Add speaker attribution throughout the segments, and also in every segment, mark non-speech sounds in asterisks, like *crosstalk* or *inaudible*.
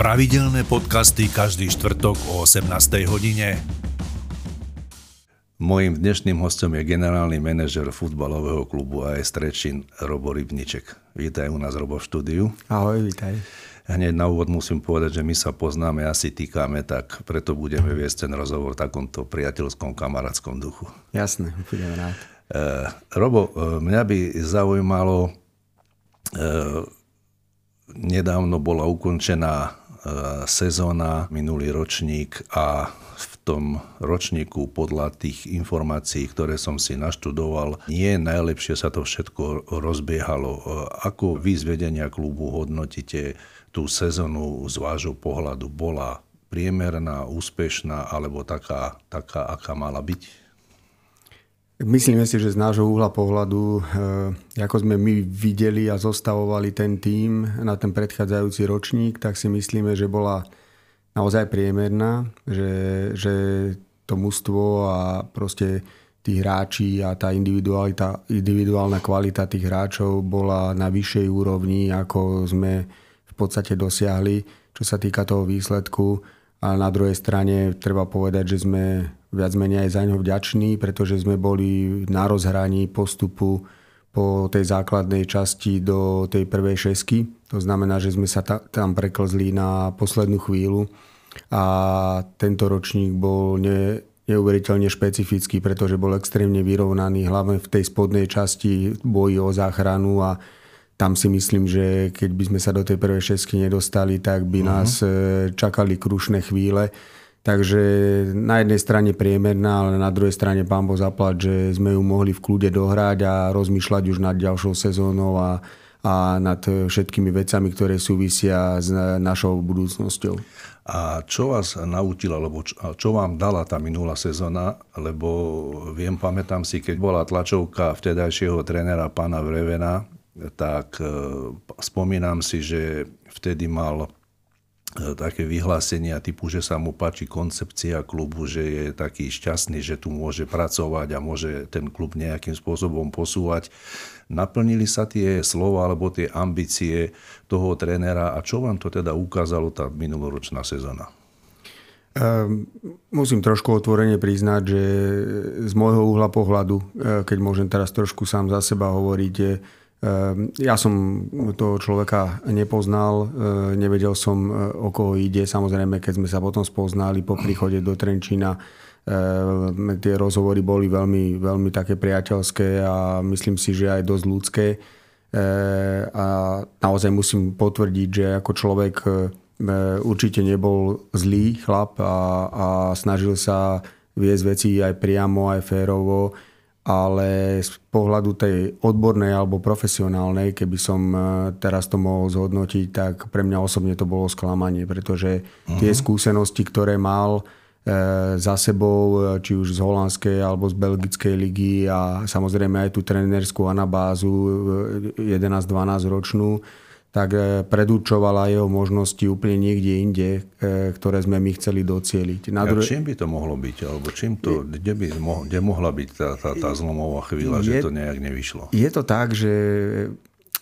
Speaker 1: Pravidelné podcasty každý štvrtok o 18. hodine.
Speaker 2: Mojím dnešným hostom je generálny manažer futbalového klubu AS Trečin Robo Rybniček. Vítaj u nás, Robo, v štúdiu.
Speaker 3: Ahoj, vítaj.
Speaker 2: Hneď na úvod musím povedať, že my sa poznáme, asi týkame, tak preto budeme viesť ten rozhovor v takomto priateľskom, kamarátskom duchu.
Speaker 3: Jasné, budem rád.
Speaker 2: Uh, Robo, uh, mňa by zaujímalo, uh, nedávno bola ukončená sezóna, minulý ročník a v tom ročníku podľa tých informácií, ktoré som si naštudoval, nie najlepšie sa to všetko rozbiehalo. Ako vy z vedenia klubu hodnotíte tú sezónu z vášho pohľadu? Bola priemerná, úspešná alebo taká, taká aká mala byť?
Speaker 3: Myslíme si, že z nášho uhla pohľadu, eh, ako sme my videli a zostavovali ten tím na ten predchádzajúci ročník, tak si myslíme, že bola naozaj priemerná, že, že to mužstvo a proste tí hráči a tá individualita, individuálna kvalita tých hráčov bola na vyššej úrovni, ako sme v podstate dosiahli, čo sa týka toho výsledku. A na druhej strane treba povedať, že sme viac menej aj za ňo vďační, pretože sme boli na rozhraní postupu po tej základnej časti do tej prvej šesky. To znamená, že sme sa tam preklzli na poslednú chvíľu a tento ročník bol ne, neuveriteľne špecifický, pretože bol extrémne vyrovnaný, hlavne v tej spodnej časti boji o záchranu a tam si myslím, že keď by sme sa do tej prvej šesky nedostali, tak by uh-huh. nás e, čakali krušné chvíle. Takže na jednej strane priemerná, ale na druhej strane pán Boh zaplať, že sme ju mohli v kľude dohrať a rozmýšľať už nad ďalšou sezónou a, a nad všetkými vecami, ktoré súvisia s našou budúcnosťou.
Speaker 2: A čo vás naučila, alebo čo, vám dala tá minulá sezóna? Lebo viem, pamätám si, keď bola tlačovka vtedajšieho trénera pána Vrevena, tak e, spomínam si, že vtedy mal také vyhlásenia typu, že sa mu páči koncepcia klubu, že je taký šťastný, že tu môže pracovať a môže ten klub nejakým spôsobom posúvať. Naplnili sa tie slova alebo tie ambície toho trénera a čo vám to teda ukázalo tá minuloročná sezóna?
Speaker 3: Um, musím trošku otvorene priznať, že z môjho uhla pohľadu, e, keď môžem teraz trošku sám za seba hovoriť, ja som toho človeka nepoznal, ehm, nevedel som, e, o koho ide. Samozrejme, keď sme sa potom spoznali po príchode do Trenčína, ehm, tie rozhovory boli veľmi, veľmi také priateľské a myslím si, že aj dosť ľudské. A naozaj musím potvrdiť, že ako človek e, určite nebol zlý chlap a, a snažil sa viesť veci aj priamo, aj férovo ale z pohľadu tej odbornej alebo profesionálnej, keby som e, teraz to mohol zhodnotiť, tak pre mňa osobne to bolo sklamanie, pretože tie skúsenosti, ktoré mal e, za sebou, e, či už z holandskej alebo z belgickej ligy a samozrejme aj tú trenerskú anabázu 11-12 ročnú, tak e, predurčovala jeho možnosti úplne niekde inde, e, ktoré sme my chceli docieliť.
Speaker 2: Na dru... čím by to mohlo byť? Alebo čím to, kde by mohla, kde mohla byť tá, tá, tá zlomová chvíľa, je, že to nejak nevyšlo?
Speaker 3: Je to tak, že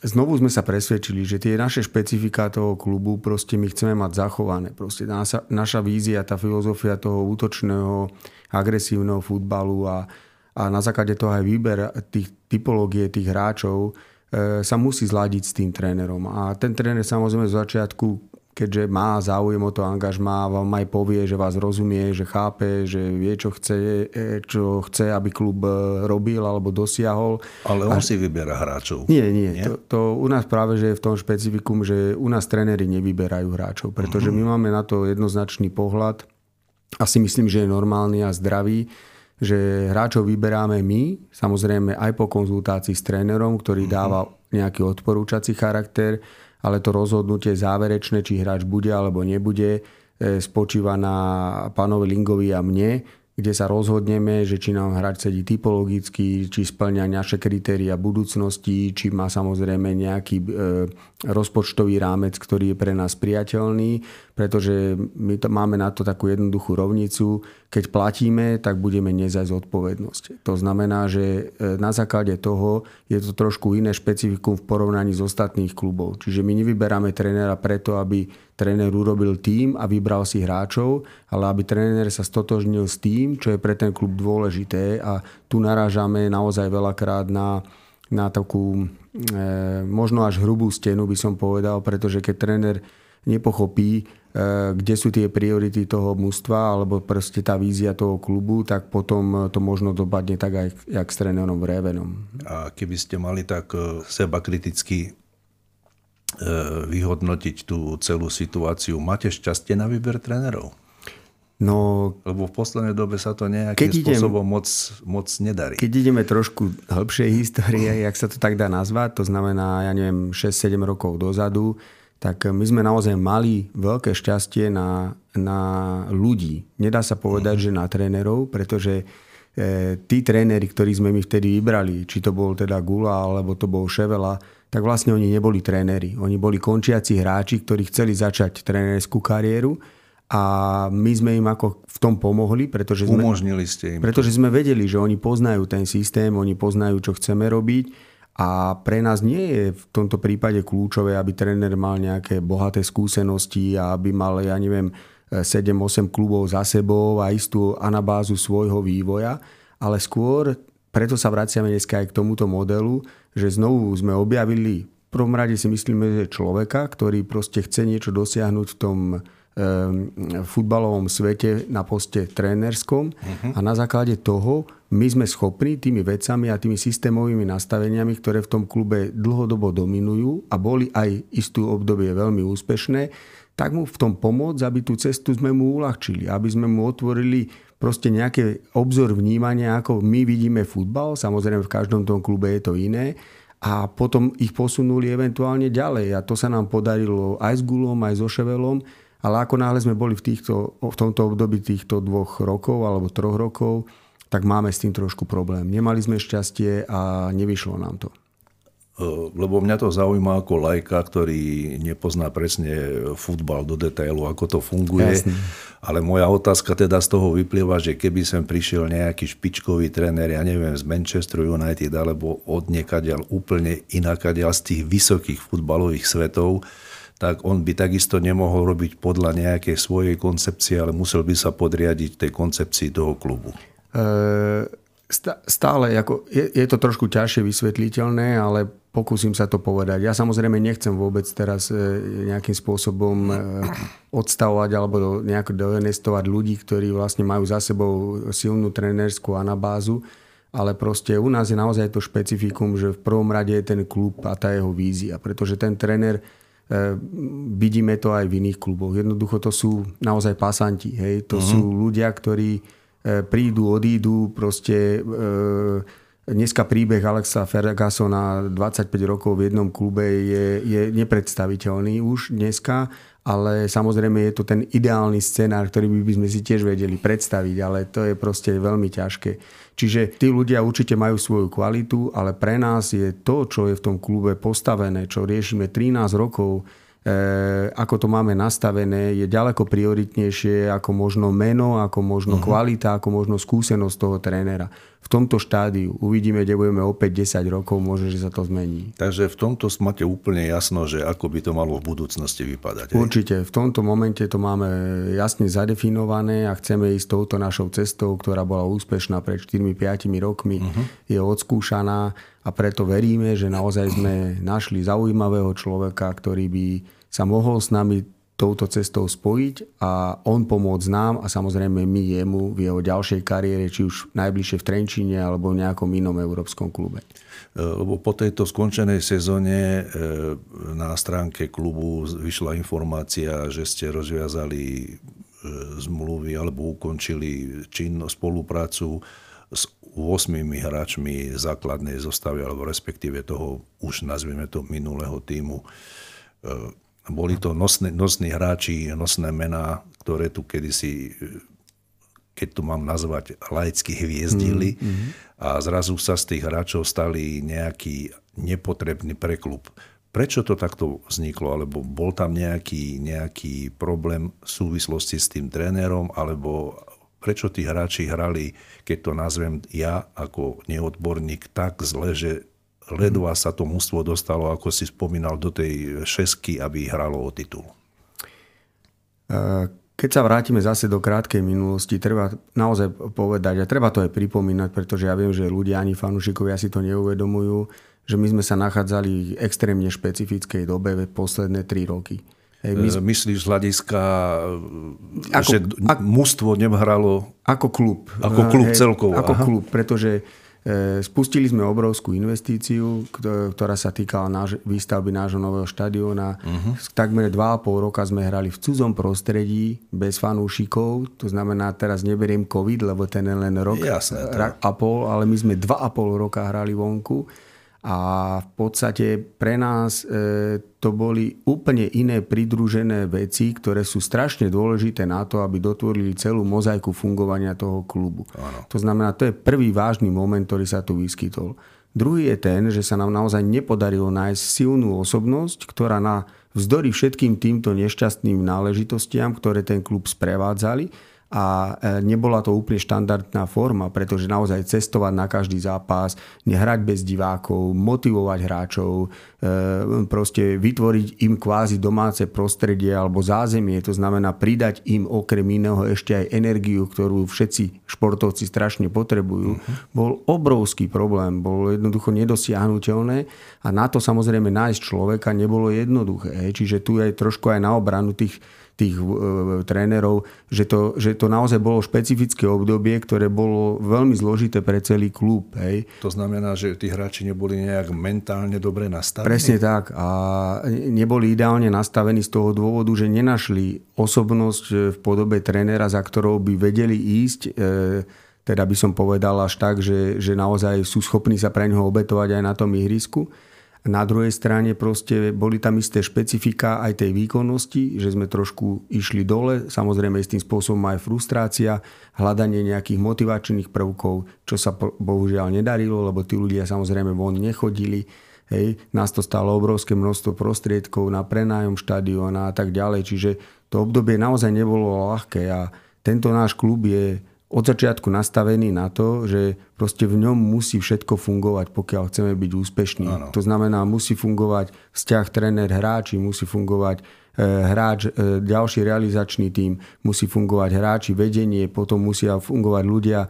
Speaker 3: znovu sme sa presvedčili, že tie naše špecifika toho klubu proste my chceme mať zachované. Proste naša, naša vízia, tá filozofia toho útočného, agresívneho futbalu a, a na základe toho aj výber tých typológie tých hráčov E, sa musí zladiť s tým trénerom. A ten tréner samozrejme z začiatku, keďže má záujem o to angažmá, vám aj povie, že vás rozumie, že chápe, že vie, čo chce, e, čo chce, aby klub e, robil alebo dosiahol.
Speaker 2: Ale on a... si vyberá hráčov.
Speaker 3: Nie, nie. nie? To, to u nás práve, že je v tom špecifikum, že u nás tréneri nevyberajú hráčov, pretože uh-huh. my máme na to jednoznačný pohľad a si myslím, že je normálny a zdravý že hráčov vyberáme my, samozrejme aj po konzultácii s trénerom, ktorý mhm. dáva nejaký odporúčací charakter, ale to rozhodnutie záverečné, či hráč bude alebo nebude, e, spočíva na pánovi Lingovi a mne kde sa rozhodneme, že či nám hráč sedí typologicky, či splňa naše kritéria budúcnosti, či má samozrejme nejaký e, rozpočtový rámec, ktorý je pre nás priateľný, pretože my to, máme na to takú jednoduchú rovnicu. Keď platíme, tak budeme nezať zodpovednosť. To znamená, že e, na základe toho je to trošku iné špecifikum v porovnaní s ostatných klubov. Čiže my nevyberáme trénera preto, aby tréner urobil tým a vybral si hráčov, ale aby tréner sa stotožnil s tým, čo je pre ten klub dôležité a tu narážame naozaj veľakrát na, na takú e, možno až hrubú stenu by som povedal, pretože keď tréner nepochopí, e, kde sú tie priority toho mužstva alebo proste tá vízia toho klubu, tak potom to možno dopadne tak aj jak s trénerom Revenom.
Speaker 2: A keby ste mali tak e, seba kriticky vyhodnotiť tú celú situáciu. Máte šťastie na výber trénerov? No, Lebo v poslednej dobe sa to nejakým idem, spôsobom moc, moc nedarí.
Speaker 3: Keď ideme trošku hĺbšej histórie, jak sa to tak dá nazvať, to znamená, ja neviem, 6-7 rokov dozadu, tak my sme naozaj mali veľké šťastie na, na ľudí. Nedá sa povedať, uh-huh. že na trénerov, pretože e, tí tréneri, ktorí sme my vtedy vybrali, či to bol teda Gula, alebo to bol Ševela, tak vlastne oni neboli tréneri. Oni boli končiaci hráči, ktorí chceli začať trénerskú kariéru a my sme im ako v tom pomohli, pretože sme,
Speaker 2: Umožnili ste im
Speaker 3: pretože sme vedeli, že oni poznajú ten systém, oni poznajú, čo chceme robiť a pre nás nie je v tomto prípade kľúčové, aby tréner mal nejaké bohaté skúsenosti a aby mal, ja neviem, 7-8 klubov za sebou a istú anabázu svojho vývoja, ale skôr preto sa vraciame dneska aj k tomuto modelu, že znovu sme objavili, v prvom rade si myslíme, že človeka, ktorý proste chce niečo dosiahnuť v tom futbalovom svete na poste trénerskom uh-huh. a na základe toho my sme schopní tými vecami a tými systémovými nastaveniami, ktoré v tom klube dlhodobo dominujú a boli aj istú obdobie veľmi úspešné, tak mu v tom pomôcť, aby tú cestu sme mu uľahčili, aby sme mu otvorili proste nejaký obzor vnímania, ako my vidíme futbal, samozrejme v každom tom klube je to iné, a potom ich posunuli eventuálne ďalej. A to sa nám podarilo aj s Gulom, aj so Ševelom, ale ako náhle sme boli v, týchto, v tomto období týchto dvoch rokov alebo troch rokov, tak máme s tým trošku problém. Nemali sme šťastie a nevyšlo nám to.
Speaker 2: Lebo mňa to zaujíma ako lajka, ktorý nepozná presne futbal do detailu, ako to funguje. Jasne. Ale moja otázka teda z toho vyplýva, že keby sem prišiel nejaký špičkový tréner, ja neviem, z Manchester United alebo od niekaďal úplne inakaďal z tých vysokých futbalových svetov, tak on by takisto nemohol robiť podľa nejakej svojej koncepcie, ale musel by sa podriadiť tej koncepcii toho klubu.
Speaker 3: E, stále, ako, je, je to trošku ťažšie vysvetliteľné, ale pokúsim sa to povedať. Ja samozrejme nechcem vôbec teraz e, nejakým spôsobom e, odstavovať alebo nejako doinestovať ľudí, ktorí vlastne majú za sebou silnú trénerskú anabázu, ale proste u nás je naozaj to špecifikum, že v prvom rade je ten klub a tá jeho vízia, pretože ten tréner vidíme to aj v iných kluboch. Jednoducho to sú naozaj pasanti. Hej? To uh-huh. sú ľudia, ktorí prídu, odídu, proste Dneska príbeh Alexa Fergusona 25 rokov v jednom klube je, je nepredstaviteľný už dneska, ale samozrejme je to ten ideálny scenár, ktorý by sme si tiež vedeli predstaviť, ale to je proste veľmi ťažké. Čiže tí ľudia určite majú svoju kvalitu, ale pre nás je to, čo je v tom klube postavené, čo riešime 13 rokov, E, ako to máme nastavené, je ďaleko prioritnejšie ako možno meno, ako možno uh-huh. kvalita, ako možno skúsenosť toho trénera. V tomto štádiu uvidíme, kde budeme opäť 10 rokov, možno, že sa to zmení.
Speaker 2: Takže v tomto máte úplne jasno, že ako by to malo v budúcnosti vypadať.
Speaker 3: Určite. V tomto momente to máme jasne zadefinované a chceme ísť touto našou cestou, ktorá bola úspešná pred 4-5 rokmi. Uh-huh. Je odskúšaná a preto veríme, že naozaj sme našli zaujímavého človeka, ktorý by sa mohol s nami touto cestou spojiť a on pomôcť nám a samozrejme my jemu v jeho ďalšej kariére, či už najbližšie v Trenčine alebo v nejakom inom európskom klube. E,
Speaker 2: lebo po tejto skončenej sezóne e, na stránke klubu vyšla informácia, že ste rozviazali e, zmluvy alebo ukončili čin spoluprácu s 8 hráčmi základnej zostavy, alebo respektíve toho už nazvime to minulého týmu boli to nosné, nosní hráči, nosné mená, ktoré tu kedysi, keď tu mám nazvať, laicky hviezdili mm-hmm. a zrazu sa z tých hráčov stali nejaký nepotrebný preklub. Prečo to takto vzniklo? Alebo bol tam nejaký, nejaký problém v súvislosti s tým trénerom? Alebo prečo tí hráči hrali, keď to nazvem ja ako neodborník, tak zle, že ledva sa to mústvo dostalo, ako si spomínal, do tej šesky, aby hralo o titul.
Speaker 3: keď sa vrátime zase do krátkej minulosti, treba naozaj povedať, a treba to aj pripomínať, pretože ja viem, že ľudia ani fanúšikovia si to neuvedomujú, že my sme sa nachádzali v extrémne špecifickej dobe posledné tri roky.
Speaker 2: Hej, my... E, myslíš z hľadiska, ako, že ako, mužstvo nehralo...
Speaker 3: Ako klub.
Speaker 2: Ako klub hej, celkovo.
Speaker 3: Ako aha. klub, pretože E, spustili sme obrovskú investíciu, ktorá sa týkala náš, výstavby nášho nového štadióna. Uh-huh. Takmer 2,5 roka sme hrali v cudzom prostredí, bez fanúšikov. To znamená, teraz neberiem COVID, lebo ten je len rok
Speaker 2: Jasné,
Speaker 3: a pol, ale my sme 2,5 roka hrali vonku a v podstate pre nás e, to boli úplne iné pridružené veci, ktoré sú strašne dôležité na to, aby dotvorili celú mozaiku fungovania toho klubu. Ano. To znamená, to je prvý vážny moment, ktorý sa tu vyskytol. Druhý je ten, že sa nám naozaj nepodarilo nájsť silnú osobnosť, ktorá na vzdory všetkým týmto nešťastným náležitostiam, ktoré ten klub sprevádzali, a e, nebola to úplne štandardná forma, pretože naozaj cestovať na každý zápas, nehrať bez divákov, motivovať hráčov, proste vytvoriť im kvázi domáce prostredie alebo zázemie, to znamená pridať im okrem iného ešte aj energiu, ktorú všetci športovci strašne potrebujú, uh-huh. bol obrovský problém, bol jednoducho nedosiahnutelné a na to samozrejme nájsť človeka nebolo jednoduché. Čiže tu je trošku aj na obranu tých tých e, trénerov, že to, že to naozaj bolo špecifické obdobie, ktoré bolo veľmi zložité pre celý klub. Hej.
Speaker 2: To znamená, že tí hráči neboli nejak mentálne dobre nastavení?
Speaker 3: Presne tak. A neboli ideálne nastavení z toho dôvodu, že nenašli osobnosť e, v podobe trénera, za ktorou by vedeli ísť. E, teda by som povedal až tak, že, že naozaj sú schopní sa pre neho obetovať aj na tom ihrisku. Na druhej strane proste boli tam isté špecifika aj tej výkonnosti, že sme trošku išli dole, samozrejme istým spôsobom aj frustrácia, hľadanie nejakých motivačných prvkov, čo sa bohužiaľ nedarilo, lebo tí ľudia samozrejme von nechodili. Hej, nás to stalo obrovské množstvo prostriedkov na prenájom štadióna a tak ďalej, čiže to obdobie naozaj nebolo ľahké a tento náš klub je od začiatku nastavený na to, že proste v ňom musí všetko fungovať, pokiaľ chceme byť úspešní. Ano. To znamená, musí fungovať vzťah tréner hráči, musí fungovať hráč, e, ďalší realizačný tím, musí fungovať hráči, vedenie, potom musia fungovať ľudia e,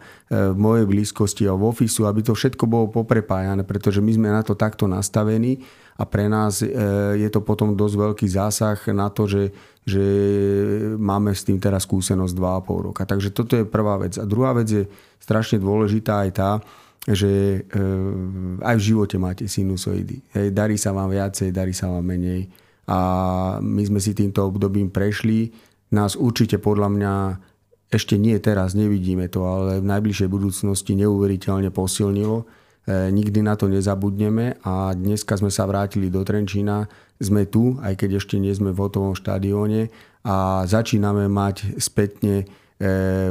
Speaker 3: v mojej blízkosti a v ofisu, aby to všetko bolo poprepájané, pretože my sme na to takto nastavení a pre nás je to potom dosť veľký zásah na to, že že máme s tým teraz skúsenosť 2,5 roka. Takže toto je prvá vec. A druhá vec je strašne dôležitá aj tá, že aj v živote máte sinusoidy. Darí sa vám viacej, darí sa vám menej. A my sme si týmto obdobím prešli. Nás určite podľa mňa ešte nie teraz, nevidíme to, ale v najbližšej budúcnosti neuveriteľne posilnilo E, nikdy na to nezabudneme a dneska sme sa vrátili do Trenčína. Sme tu, aj keď ešte nie sme v hotovom štadióne a začíname mať spätne e,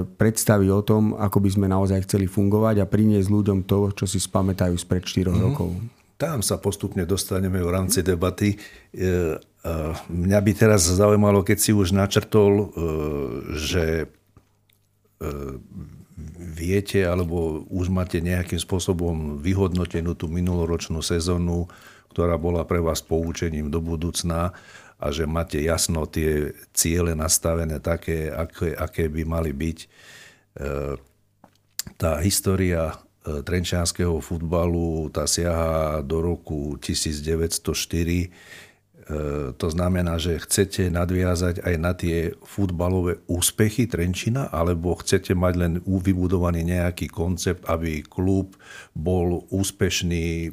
Speaker 3: predstavy o tom, ako by sme naozaj chceli fungovať a priniesť ľuďom to, čo si spamätajú spred 4 mm-hmm. rokov.
Speaker 2: Tam sa postupne dostaneme v rámci debaty. E, mňa by teraz zaujímalo, keď si už načrtol, že viete alebo už máte nejakým spôsobom vyhodnotenú tú minuloročnú sezónu, ktorá bola pre vás poučením do budúcna a že máte jasno tie ciele nastavené také, aké, aké by mali byť. E, tá história e, trenčianského futbalu, tá siaha do roku 1904 E, to znamená, že chcete nadviazať aj na tie futbalové úspechy Trenčina, alebo chcete mať len vybudovaný nejaký koncept, aby klub bol úspešný,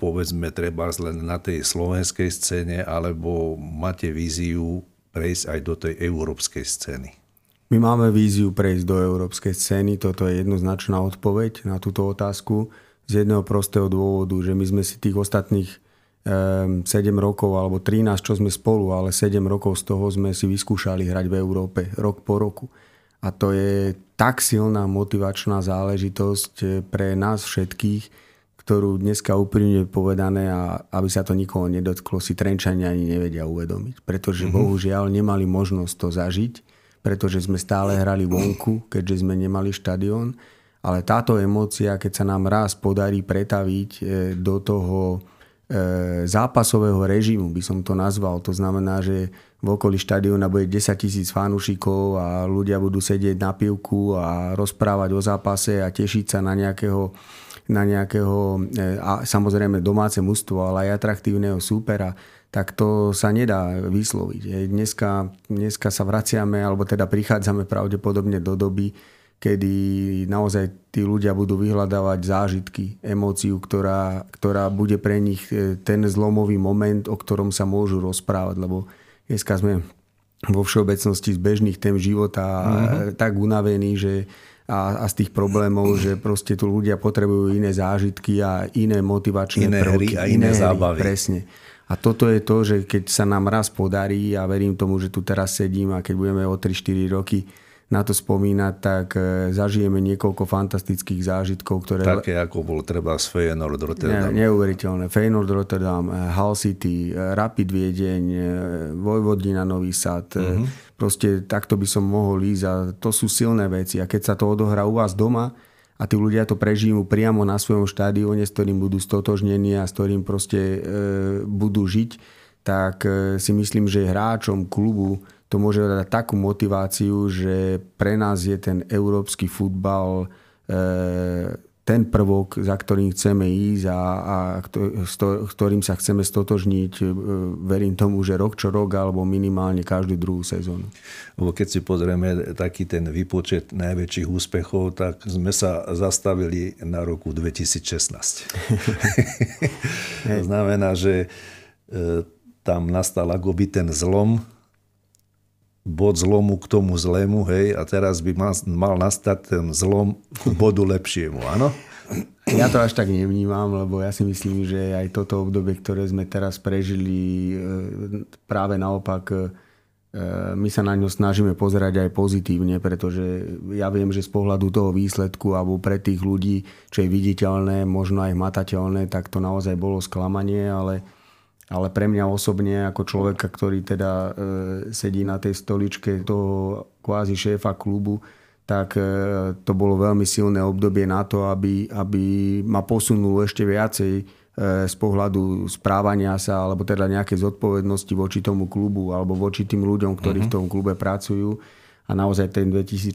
Speaker 2: povedzme, treba len na tej slovenskej scéne, alebo máte víziu prejsť aj do tej európskej scény?
Speaker 3: My máme víziu prejsť do európskej scény, toto je jednoznačná odpoveď na túto otázku z jedného prostého dôvodu, že my sme si tých ostatných 7 ehm, rokov alebo 13, čo sme spolu, ale 7 rokov z toho sme si vyskúšali hrať v Európe rok po roku. A to je tak silná motivačná záležitosť eh, pre nás všetkých, ktorú dneska úprimne povedané a aby sa to nikoho nedotklo, si Trenčania ani nevedia uvedomiť. Pretože mm-hmm. bohužiaľ nemali možnosť to zažiť, pretože sme stále hrali vonku, keďže sme nemali štadión. Ale táto emócia, keď sa nám raz podarí pretaviť eh, do toho E, zápasového režimu, by som to nazval. To znamená, že v okolí štadióna bude 10 tisíc fanúšikov a ľudia budú sedieť na pivku a rozprávať o zápase a tešiť sa na nejakého, na nejakého e, a samozrejme domáce mužstvo, ale aj atraktívneho súpera, tak to sa nedá vysloviť. Dneska, dneska sa vraciame, alebo teda prichádzame pravdepodobne do doby, kedy naozaj tí ľudia budú vyhľadávať zážitky, emóciu, ktorá, ktorá bude pre nich e, ten zlomový moment, o ktorom sa môžu rozprávať, lebo dneska sme vo všeobecnosti z bežných tém života mm-hmm. tak unavení, že a, a z tých problémov, že proste tu ľudia potrebujú iné zážitky a iné motivačné
Speaker 2: iné prvky. Hry a iné, iné zábavy.
Speaker 3: Hry, presne. A toto je to, že keď sa nám raz podarí a verím tomu, že tu teraz sedím a keď budeme o 3-4 roky na to spomínať, tak e, zažijeme niekoľko fantastických zážitkov, ktoré...
Speaker 2: Také ako bol treba z Feyenoord Rotterdam.
Speaker 3: Ne, neuveriteľné. Feyenoord Rotterdam, e, Hull City, e, Rapid Viedeň, Vojvodina Nový Sad. Uh-huh. Proste takto by som mohol ísť a to sú silné veci. A keď sa to odohrá u vás doma, a tí ľudia to prežijú priamo na svojom štádione, s ktorým budú stotožnení a s ktorým proste e, budú žiť, tak e, si myslím, že hráčom klubu to môže dať takú motiváciu, že pre nás je ten európsky futbal e, ten prvok, za ktorým chceme ísť a, a ktorým sa chceme stotožniť, e, verím tomu, že rok čo rok alebo minimálne každú druhú sezónu.
Speaker 2: Lebo keď si pozrieme taký ten výpočet najväčších úspechov, tak sme sa zastavili na roku 2016. *laughs* to znamená, že e, tam nastal akoby ten zlom, bod zlomu k tomu zlému, hej, a teraz by mal, mal nastať ten zlom k bodu lepšiemu, áno?
Speaker 3: Ja to až tak nevnímam, lebo ja si myslím, že aj toto obdobie, ktoré sme teraz prežili, e, práve naopak e, my sa na ňo snažíme pozerať aj pozitívne, pretože ja viem, že z pohľadu toho výsledku alebo pre tých ľudí, čo je viditeľné, možno aj matateľné, tak to naozaj bolo sklamanie, ale ale pre mňa osobne ako človeka, ktorý teda e, sedí na tej stoličke toho kvázi šéfa klubu, tak e, to bolo veľmi silné obdobie na to, aby, aby ma posunul ešte viacej e, z pohľadu správania sa, alebo teda nejaké zodpovednosti voči tomu klubu, alebo voči tým ľuďom, ktorí uh-huh. v mhm. tom klube pracujú. A naozaj ten 2016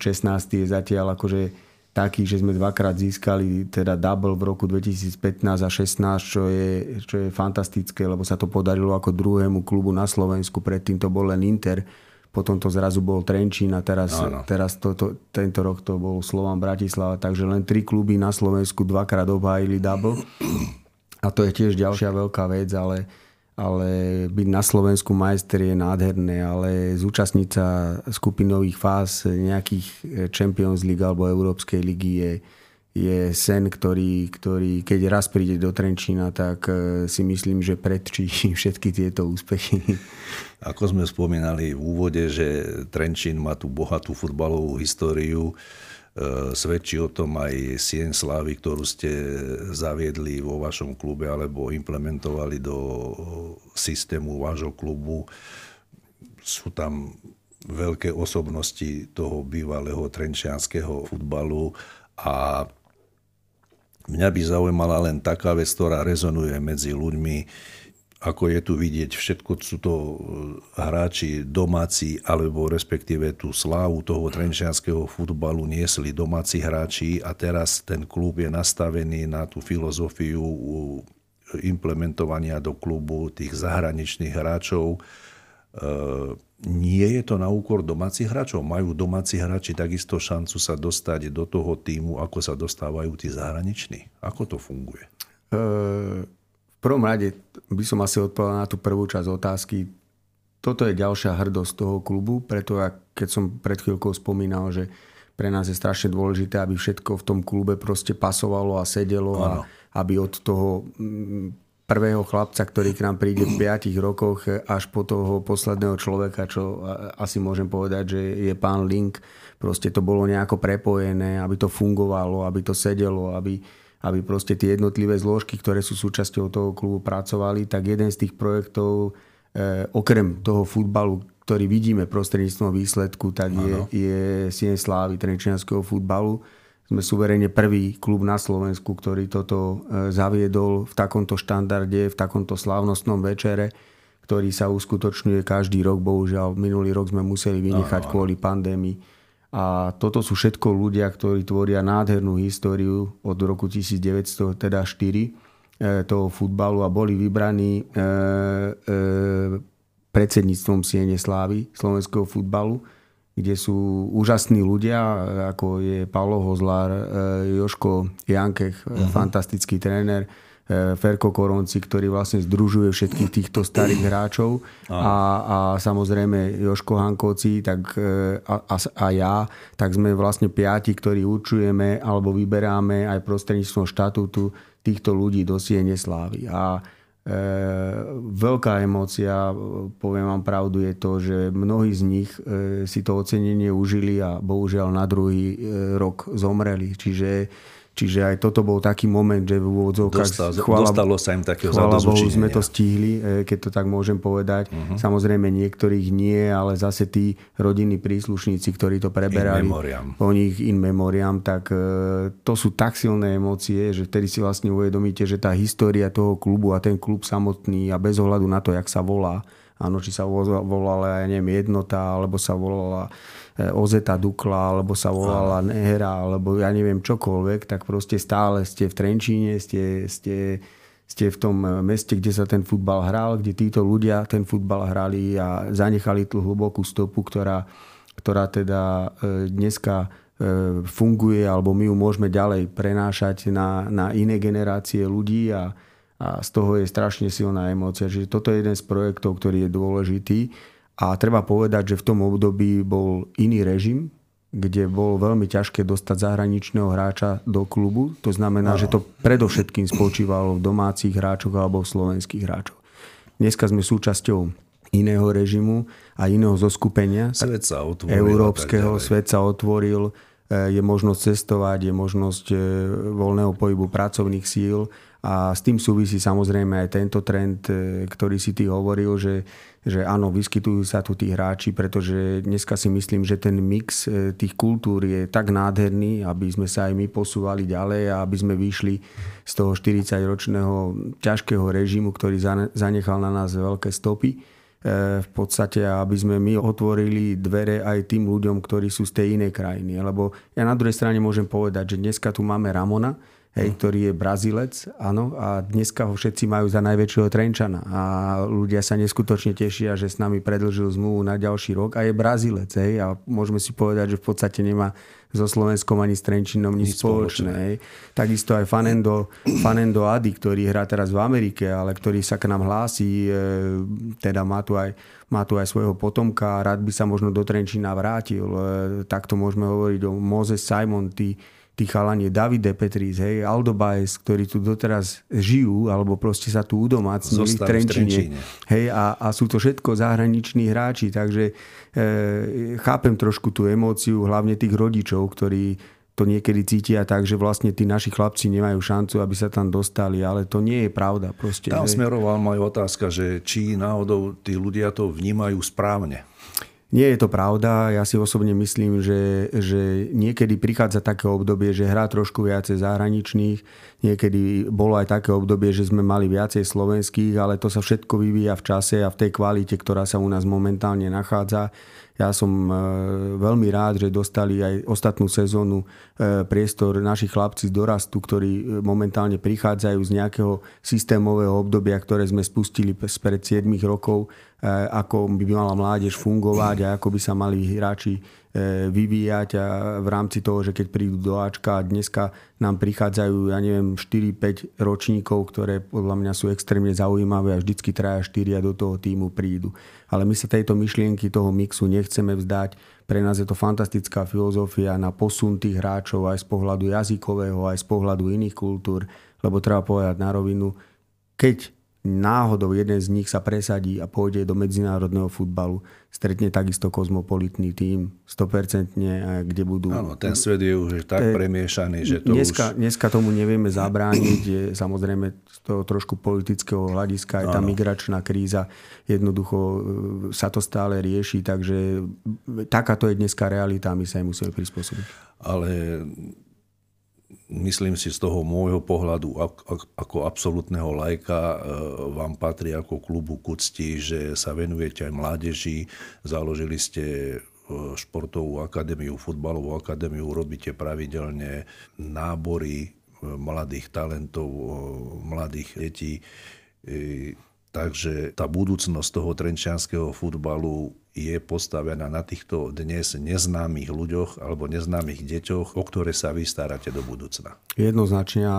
Speaker 3: je zatiaľ akože taký, že sme dvakrát získali teda double v roku 2015 a 16, čo je, čo je fantastické, lebo sa to podarilo ako druhému klubu na Slovensku. Predtým to bol len Inter, potom to zrazu bol Trenčín a teraz, teraz to, to, tento rok to bol Slovan Bratislava. Takže len tri kluby na Slovensku dvakrát obhájili double. A to je tiež ďalšia veľká vec, ale ale byť na Slovensku majster je nádherné, ale zúčastniť sa skupinových fáz nejakých Champions League alebo Európskej ligy je, je sen, ktorý, ktorý keď raz príde do Trenčína, tak e, si myslím, že predčí *laughs* všetky tieto úspechy.
Speaker 2: Ako sme spomínali v úvode, že Trenčín má tú bohatú futbalovú históriu, E, svedčí o tom aj Sien Slávy, ktorú ste zaviedli vo vašom klube alebo implementovali do systému vášho klubu. Sú tam veľké osobnosti toho bývalého trenčianského futbalu a mňa by zaujímala len taká vec, ktorá rezonuje medzi ľuďmi, ako je tu vidieť, všetko sú to e, hráči domáci, alebo respektíve tú slávu toho trenčianského futbalu niesli domáci hráči a teraz ten klub je nastavený na tú filozofiu implementovania do klubu tých zahraničných hráčov. E, nie je to na úkor domácich hráčov? Majú domáci hráči takisto šancu sa dostať do toho týmu, ako sa dostávajú tí zahraniční? Ako to funguje?
Speaker 3: Uh prvom rade by som asi odpovedal na tú prvú časť otázky. Toto je ďalšia hrdosť toho klubu, preto keď som pred chvíľkou spomínal, že pre nás je strašne dôležité, aby všetko v tom klube proste pasovalo a sedelo ano. a aby od toho mm, prvého chlapca, ktorý k nám príde v 5 rokoch, až po toho posledného človeka, čo asi môžem povedať, že je pán Link, proste to bolo nejako prepojené, aby to fungovalo, aby to sedelo, aby, aby proste tie jednotlivé zložky, ktoré sú súčasťou toho klubu pracovali, tak jeden z tých projektov, eh, okrem toho futbalu, ktorý vidíme prostredníctvom výsledku, tak je, je Sien Slávy trenčianského futbalu. Sme suverene prvý klub na Slovensku, ktorý toto eh, zaviedol v takomto štandarde, v takomto slávnostnom večere ktorý sa uskutočňuje každý rok. Bohužiaľ, minulý rok sme museli vynechať kvôli pandémii. A toto sú všetko ľudia, ktorí tvoria nádhernú históriu od roku 1904 teda e, toho futbalu a boli vybraní e, e, predsedníctvom Siene Slávy slovenského futbalu, kde sú úžasní ľudia, ako je Paolo Hozlár, Joško Jankech, uh-huh. fantastický tréner, Ferko Koronci, ktorý vlastne združuje všetkých týchto starých hráčov a, a samozrejme Joško Hankovci tak, e, a, a, a ja, tak sme vlastne piati, ktorí určujeme alebo vyberáme aj prostredníctvom štatútu týchto ľudí do Siene Slávy. A e, veľká emócia, poviem vám pravdu, je to, že mnohí z nich e, si to ocenenie užili a bohužiaľ na druhý e, rok zomreli. Čiže Čiže aj toto bol taký moment, že v úvodzovkách...
Speaker 2: Dostal, chvála, dostalo sa im takého
Speaker 3: chvála Bohu, sme to stihli, e, keď to tak môžem povedať. Uh-huh. Samozrejme niektorých nie, ale zase tí rodinní príslušníci, ktorí to preberali po nich in memoriam, tak e, to sú tak silné emócie, že vtedy si vlastne uvedomíte, že tá história toho klubu a ten klub samotný a bez ohľadu na to, jak sa volá, áno, či sa volala, ja neviem, jednota, alebo sa volala E, Ozeta Dukla, alebo sa volala Nehera, alebo ja neviem čokoľvek, tak proste stále ste v Trenčíne, ste, ste, ste v tom meste, kde sa ten futbal hral, kde títo ľudia ten futbal hrali a zanechali tú hlbokú stopu, ktorá, ktorá teda e, dneska funguje, alebo my ju môžeme ďalej prenášať na, na iné generácie ľudí a, a z toho je strašne silná emócia. Čiže toto je jeden z projektov, ktorý je dôležitý. A treba povedať, že v tom období bol iný režim, kde bolo veľmi ťažké dostať zahraničného hráča do klubu. To znamená, no. že to predovšetkým spočívalo v domácich hráčoch alebo v slovenských hráčoch. Dneska sme súčasťou iného režimu a iného zoskupenia.
Speaker 2: Svet sa otvoril.
Speaker 3: Európskeho, svet sa otvoril, e, je možnosť cestovať, je možnosť e, voľného pohybu pracovných síl a s tým súvisí samozrejme aj tento trend, e, ktorý si ty hovoril, že že áno, vyskytujú sa tu tí hráči, pretože dneska si myslím, že ten mix e, tých kultúr je tak nádherný, aby sme sa aj my posúvali ďalej a aby sme vyšli z toho 40-ročného ťažkého režimu, ktorý zanechal na nás veľké stopy e, v podstate, aby sme my otvorili dvere aj tým ľuďom, ktorí sú z tej inej krajiny. Lebo ja na druhej strane môžem povedať, že dneska tu máme Ramona, hej, ktorý je Brazilec, áno, a dneska ho všetci majú za najväčšieho Trenčana a ľudia sa neskutočne tešia, že s nami predlžil zmluvu na ďalší rok a je Brazilec, hej, a môžeme si povedať, že v podstate nemá so Slovenskom ani s Trenčinom nič spoločné. Hej. Takisto aj Fanendo, Fanendo Adi, ktorý hrá teraz v Amerike, ale ktorý sa k nám hlási, e, teda má tu aj, má tu aj svojho potomka, rád by sa možno do Trenčína vrátil. E, takto môžeme hovoriť o Moses Simon, tí, tí chalani Davide Petris, hej, Aldo Baez, ktorí tu doteraz žijú, alebo proste sa tu udomácnili v Trenčine. V Trenčine. Hej, a, a sú to všetko zahraniční hráči, takže e, chápem trošku tú emóciu, hlavne tých rodičov, ktorí to niekedy cítia tak, že vlastne tí naši chlapci nemajú šancu, aby sa tam dostali, ale to nie je pravda. Proste,
Speaker 2: tam smerovala moja otázka, že či náhodou tí ľudia to vnímajú správne.
Speaker 3: Nie je to pravda. Ja si osobne myslím, že, že niekedy prichádza také obdobie, že hrá trošku viacej zahraničných. Niekedy bolo aj také obdobie, že sme mali viacej slovenských, ale to sa všetko vyvíja v čase a v tej kvalite, ktorá sa u nás momentálne nachádza. Ja som e, veľmi rád, že dostali aj ostatnú sezónu e, priestor naši chlapci z dorastu, ktorí e, momentálne prichádzajú z nejakého systémového obdobia, ktoré sme spustili spred 7 rokov, ako by mala mládež fungovať a ako by sa mali hráči vyvíjať a v rámci toho, že keď prídu do Ačka a dneska nám prichádzajú, ja neviem, 4-5 ročníkov, ktoré podľa mňa sú extrémne zaujímavé a vždycky traja 4 do toho týmu prídu. Ale my sa tejto myšlienky, toho mixu nechceme vzdať. Pre nás je to fantastická filozofia na posun tých hráčov aj z pohľadu jazykového, aj z pohľadu iných kultúr, lebo treba povedať na rovinu, keď náhodou jeden z nich sa presadí a pôjde do medzinárodného futbalu, stretne takisto kozmopolitný tím 100%, kde budú...
Speaker 2: Áno, ten svet je už tak premiešaný, že to
Speaker 3: dneska,
Speaker 2: už...
Speaker 3: Dneska tomu nevieme zabrániť, je, samozrejme z toho trošku politického hľadiska aj tá ano. migračná kríza, jednoducho e, sa to stále rieši, takže takáto je dneska realita a my sa jej musíme prispôsobiť.
Speaker 2: Ale myslím si z toho môjho pohľadu ako absolútneho lajka e, vám patrí ako klubu k že sa venujete aj mládeži, založili ste športovú akadémiu, futbalovú akadémiu, robíte pravidelne nábory mladých talentov, mladých detí. Takže tá budúcnosť toho trenčianského futbalu je postavená na týchto dnes neznámych ľuďoch alebo neznámych deťoch, o ktoré sa vy staráte do budúcna.
Speaker 3: Jednoznačne e,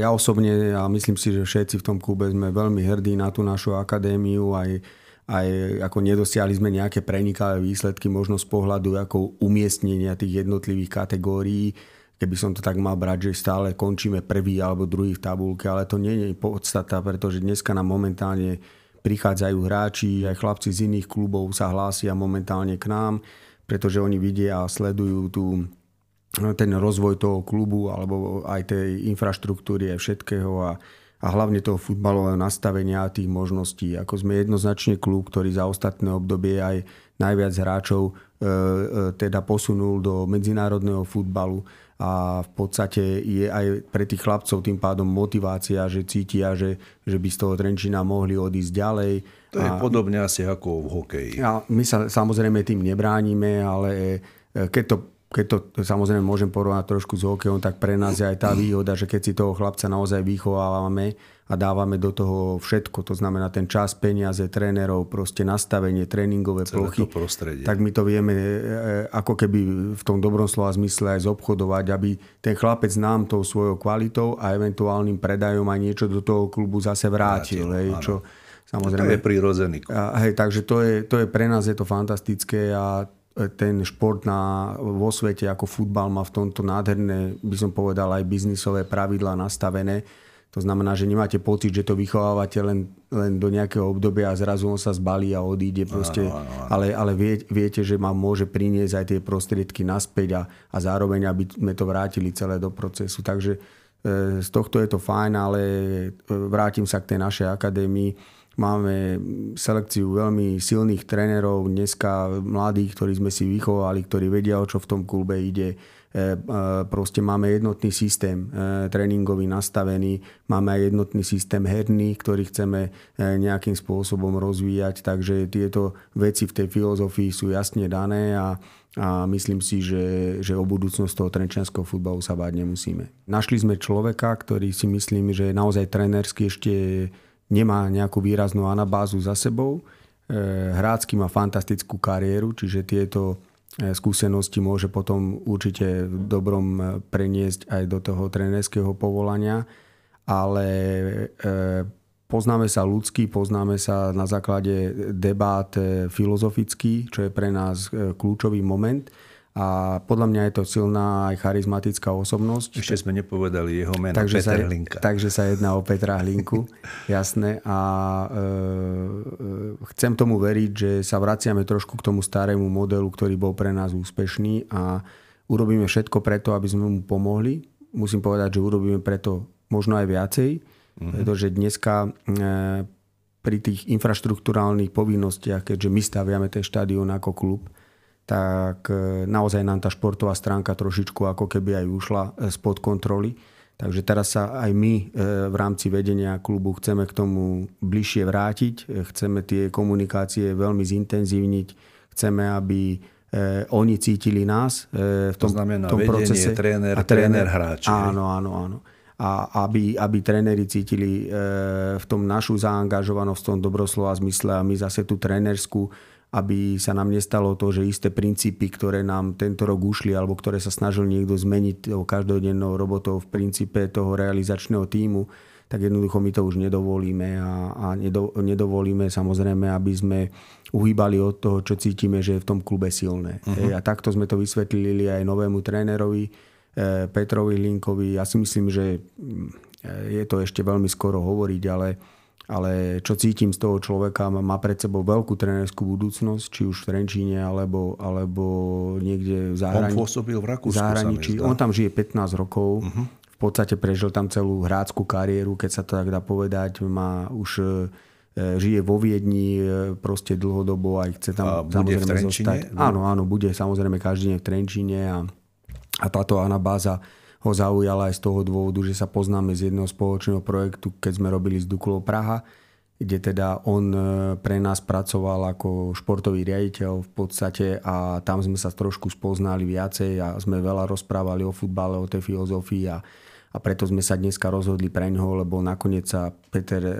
Speaker 3: ja osobne a myslím si, že všetci v tom klube sme veľmi hrdí na tú našu akadémiu aj, aj ako nedosiahli sme nejaké prenikavé výsledky možno z pohľadu ako umiestnenia tých jednotlivých kategórií keby som to tak mal brať, že stále končíme prvý alebo druhý v tabulke, ale to nie je podstata, pretože dneska nám momentálne prichádzajú hráči, aj chlapci z iných klubov sa hlásia momentálne k nám, pretože oni vidia a sledujú tú, ten rozvoj toho klubu alebo aj tej infraštruktúry a všetkého a, a hlavne toho futbalového nastavenia a tých možností. Ako sme jednoznačne klub, ktorý za ostatné obdobie aj najviac hráčov e, e, teda posunul do medzinárodného futbalu a v podstate je aj pre tých chlapcov tým pádom motivácia, že cítia, že, že by z toho Trenčína mohli odísť ďalej.
Speaker 2: To je a, podobne asi ako v hokeji.
Speaker 3: A my sa samozrejme tým nebránime, ale e, keď to keď to samozrejme môžem porovnať trošku s hokejom, tak pre nás je aj tá výhoda, že keď si toho chlapca naozaj vychovávame a dávame do toho všetko, to znamená ten čas, peniaze, trénerov, proste nastavenie, tréningové Celé plochy, tak my to vieme e, ako keby v tom dobrom slova zmysle aj zobchodovať, aby ten chlapec nám tou svojou kvalitou a eventuálnym predajom aj niečo do toho klubu zase vrátil. vrátil hej, čo,
Speaker 2: Samozrejme. To je prirodzený.
Speaker 3: A, hej, takže to je, to je pre nás je to fantastické a ten šport na, vo svete ako futbal má v tomto nádherné, by som povedal, aj biznisové pravidlá nastavené. To znamená, že nemáte pocit, že to vychovávate len, len do nejakého obdobia a zrazu on sa zbalí a odíde. Proste, áno, áno, áno. Ale, ale vie, viete, že vám môže priniesť aj tie prostriedky naspäť a, a zároveň, aby sme to vrátili celé do procesu. Takže e, z tohto je to fajn, ale e, vrátim sa k tej našej akadémii Máme selekciu veľmi silných trénerov, dneska mladých, ktorí sme si vychovali, ktorí vedia, o čo v tom klube ide. E, e, proste máme jednotný systém e, tréningový nastavený, máme aj jednotný systém herný, ktorý chceme nejakým spôsobom rozvíjať, takže tieto veci v tej filozofii sú jasne dané a, a myslím si, že, že o budúcnosť toho trenčianského futbalu sa báť nemusíme. Našli sme človeka, ktorý si myslím, že naozaj trénersky ešte nemá nejakú výraznú anabázu za sebou. Hrácky má fantastickú kariéru, čiže tieto skúsenosti môže potom určite dobrom e, preniesť aj do toho trenerského povolania, ale poznáme sa ľudský, poznáme sa na základe debát filozofický, čo je pre nás kľúčový moment a podľa mňa je to silná aj charizmatická osobnosť.
Speaker 2: Ešte sme nepovedali jeho meno, takže Peter
Speaker 3: sa,
Speaker 2: Hlinka.
Speaker 3: Takže sa jedná o Petra Hlinku, *laughs* jasné. A e, chcem tomu veriť, že sa vraciame trošku k tomu starému modelu, ktorý bol pre nás úspešný a urobíme všetko preto, aby sme mu pomohli. Musím povedať, že urobíme preto možno aj viacej, mm-hmm. pretože dneska e, pri tých infraštruktúrálnych povinnostiach, keďže my staviame ten štadión ako klub, tak e, naozaj nám tá športová stránka trošičku ako keby aj ušla e, spod kontroly. Takže teraz sa aj my e, v rámci vedenia klubu chceme k tomu bližšie vrátiť. Chceme tie komunikácie veľmi zintenzívniť. Chceme, aby oni cítili nás v tom,
Speaker 2: to znamená,
Speaker 3: tom
Speaker 2: vedenie,
Speaker 3: procese.
Speaker 2: tréner, a tréner, tréner hráč.
Speaker 3: Áno, áno, áno. A aby, aby tréneri cítili v tom našu zaangažovanosť, v tom dobroslova zmysle a my zase tú trénerskú aby sa nám nestalo to, že isté princípy, ktoré nám tento rok ušli alebo ktoré sa snažil niekto zmeniť každodennou robotou v princípe toho realizačného týmu, tak jednoducho my to už nedovolíme a, a nedo, nedovolíme samozrejme, aby sme uhýbali od toho, čo cítime, že je v tom klube silné. Uh-huh. A takto sme to vysvetlili aj novému trénerovi eh, Petrovi Linkovi. Ja si myslím, že mm, je to ešte veľmi skoro hovoriť, ale ale čo cítim z toho človeka, má pred sebou veľkú trénerskú budúcnosť, či už v Trenčíne, alebo, alebo niekde v zahrani-
Speaker 2: On pôsobil v Rakúsku,
Speaker 3: zahraničí. On tam žije 15 rokov. Uh-huh. V podstate prežil tam celú hráckú kariéru, keď sa to tak dá povedať. Má už e, žije vo Viedni e, proste dlhodobo aj chce tam
Speaker 2: a bude
Speaker 3: samozrejme
Speaker 2: v zostať.
Speaker 3: Áno, áno, bude samozrejme každý deň v Trenčíne a, a táto anabáza ho zaujala aj z toho dôvodu, že sa poznáme z jedného spoločného projektu, keď sme robili z Duklou Praha, kde teda on e, pre nás pracoval ako športový riaditeľ v podstate a tam sme sa trošku spoznali viacej a sme veľa rozprávali o futbale, o tej filozofii a, a preto sme sa dneska rozhodli pre ňoho, lebo nakoniec sa Peter e,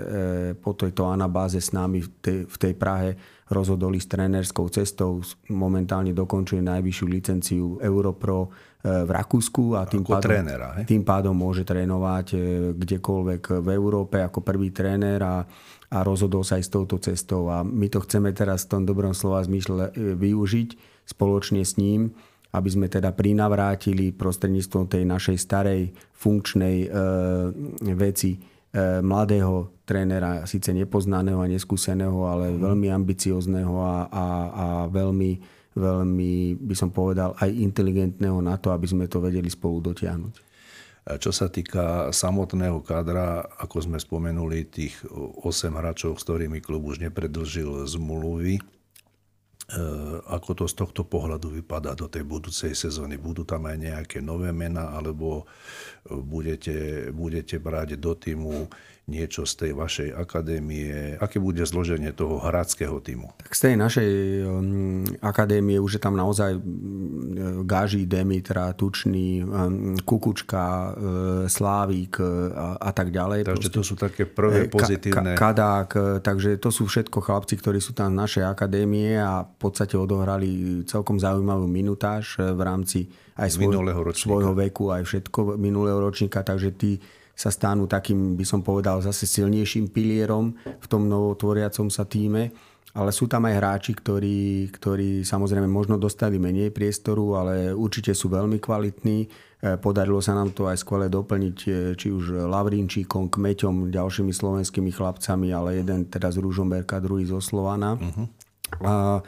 Speaker 3: po tejto anabáze s nami v tej, v tej Prahe rozhodol s trénerskou cestou. Momentálne dokončuje najvyššiu licenciu Europro v Rakúsku a tým pádom,
Speaker 2: trénera, hej?
Speaker 3: tým pádom môže trénovať e, kdekoľvek v Európe ako prvý tréner a, a rozhodol sa aj s touto cestou. A my to chceme teraz v tom dobrom slova zmysle e, využiť spoločne s ním, aby sme teda prinavrátili prostredníctvom tej našej starej funkčnej e, veci E, mladého trénera, síce nepoznaného a neskúseného, ale mm. veľmi ambiciozného a, a, a veľmi, veľmi, by som povedal, aj inteligentného na to, aby sme to vedeli spolu dotiahnuť.
Speaker 2: Čo sa týka samotného kadra, ako sme spomenuli, tých 8 hráčov, s ktorými klub už nepredlžil zmluvy, e, ako to z tohto pohľadu vypadá do tej budúcej sezóny? Budú tam aj nejaké nové mená, alebo budete, budete brať do týmu niečo z tej vašej akadémie? Aké bude zloženie toho hráckého týmu?
Speaker 3: Tak z tej našej um, akadémie už je tam naozaj um, Gaži, Demitra, Tučný, um, Kukučka, uh, Slávik uh, a, a tak ďalej.
Speaker 2: Takže to sú také prvé pozitívne...
Speaker 3: Ka, kadák, uh, takže to sú všetko chlapci, ktorí sú tam z našej akadémie a v podstate odohrali celkom zaujímavú minutáž v rámci aj svoj, svojho veku, aj všetko minulého ročníka, takže tí sa stanú takým, by som povedal, zase silnejším pilierom v tom novotvoriacom sa týme. Ale sú tam aj hráči, ktorí, ktorí samozrejme možno dostali menej priestoru, ale určite sú veľmi kvalitní. E, podarilo sa nám to aj skvele doplniť, e, či už Lavrinčíkom, Kmeťom, ďalšími slovenskými chlapcami, ale jeden teda z Ružomberka, druhý zo Slovana. Uh-huh. A,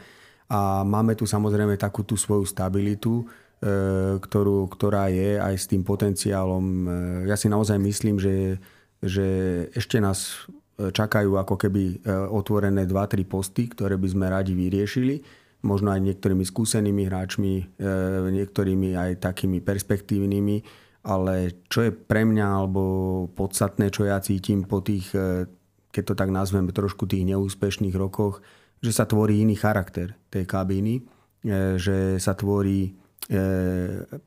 Speaker 3: a máme tu samozrejme takú tú svoju stabilitu ktorú, ktorá je aj s tým potenciálom. E, ja si naozaj myslím, že, že ešte nás čakajú ako keby e, otvorené 2-3 posty, ktoré by sme radi vyriešili. Možno aj niektorými skúsenými hráčmi, niektorými aj takými perspektívnymi. Ale čo je pre mňa alebo podstatné, čo ja cítim po tých, keď to tak nazvem, trošku tých neúspešných rokoch, že sa tvorí iný charakter tej kabíny, že sa tvorí E,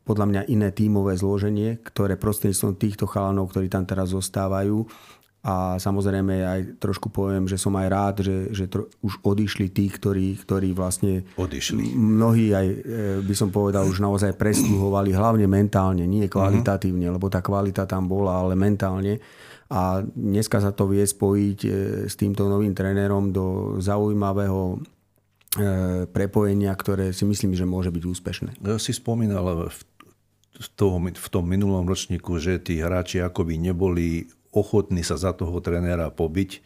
Speaker 3: podľa mňa iné tímové zloženie, ktoré prostredníctvom týchto chalanov, ktorí tam teraz zostávajú, a samozrejme aj trošku poviem, že som aj rád, že, že tro, už odišli tí, ktorí, ktorí vlastne...
Speaker 2: Odišli.
Speaker 3: Mnohí aj, e, by som povedal, už naozaj presluhovali, hlavne mentálne, nie kvalitatívne, uh-huh. lebo tá kvalita tam bola, ale mentálne. A dneska sa to vie spojiť e, s týmto novým trénerom do zaujímavého E, prepojenia, ktoré si myslím, že môže byť úspešné.
Speaker 2: Ja si spomínal v, toho, v tom minulom ročníku, že tí hráči akoby neboli ochotní sa za toho trenéra pobiť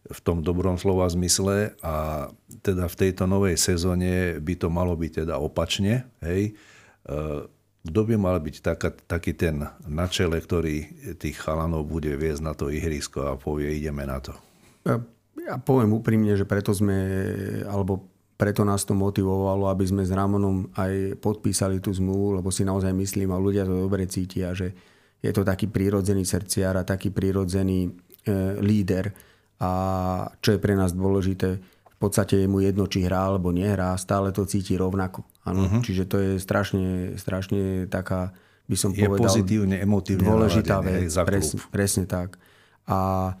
Speaker 2: v tom dobrom slova zmysle a teda v tejto novej sezóne by to malo byť teda opačne. Hej. E, kto by mal byť taká, taký ten na čele, ktorý tých chalanov bude viesť na to ihrisko a povie, ideme na to?
Speaker 3: Ja poviem úprimne, že preto sme, alebo preto nás to motivovalo, aby sme s Ramonom aj podpísali tú zmluvu, lebo si naozaj myslím a ľudia to dobre cítia, že je to taký prírodzený srdciar a taký prírodzený e, líder. A čo je pre nás dôležité, v podstate je mu jedno, či hrá alebo nehrá, stále to cíti rovnako. Ano? Uh-huh. Čiže to je strašne, strašne taká, by som
Speaker 2: je
Speaker 3: povedal,
Speaker 2: pozitívne, emotívne
Speaker 3: dôležitá vec. Presne, presne tak. A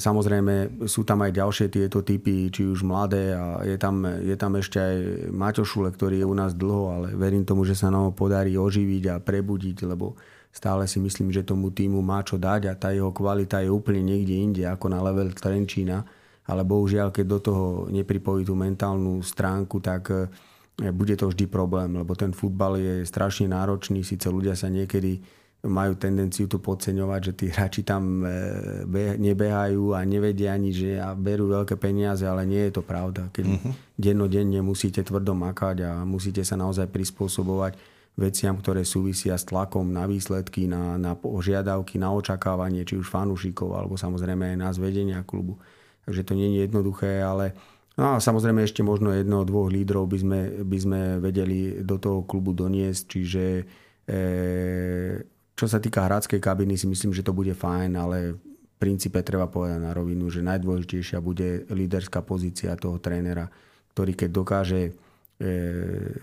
Speaker 3: samozrejme sú tam aj ďalšie tieto typy, či už mladé a je tam, je tam ešte aj Maťo Šule, ktorý je u nás dlho, ale verím tomu, že sa nám podarí oživiť a prebudiť, lebo stále si myslím, že tomu týmu má čo dať a tá jeho kvalita je úplne niekde inde ako na level Trenčína, ale bohužiaľ, keď do toho nepripojí tú mentálnu stránku, tak e, bude to vždy problém, lebo ten futbal je strašne náročný, síce ľudia sa niekedy majú tendenciu tu podceňovať, že tí hráči tam e, nebehajú a nevedia ani, že a berú veľké peniaze, ale nie je to pravda. Keď uh-huh. dennodenne musíte tvrdo makať a musíte sa naozaj prispôsobovať veciam, ktoré súvisia s tlakom na výsledky, na, na požiadavky, na očakávanie, či už fanúšikov, alebo samozrejme aj nás vedenia klubu. Takže to nie je jednoduché, ale No a samozrejme ešte možno jedno, dvoch lídrov by sme, by sme vedeli do toho klubu doniesť, čiže čo sa týka hráckej kabiny, si myslím, že to bude fajn, ale v princípe treba povedať na rovinu, že najdôležitejšia bude líderská pozícia toho trénera, ktorý keď dokáže E,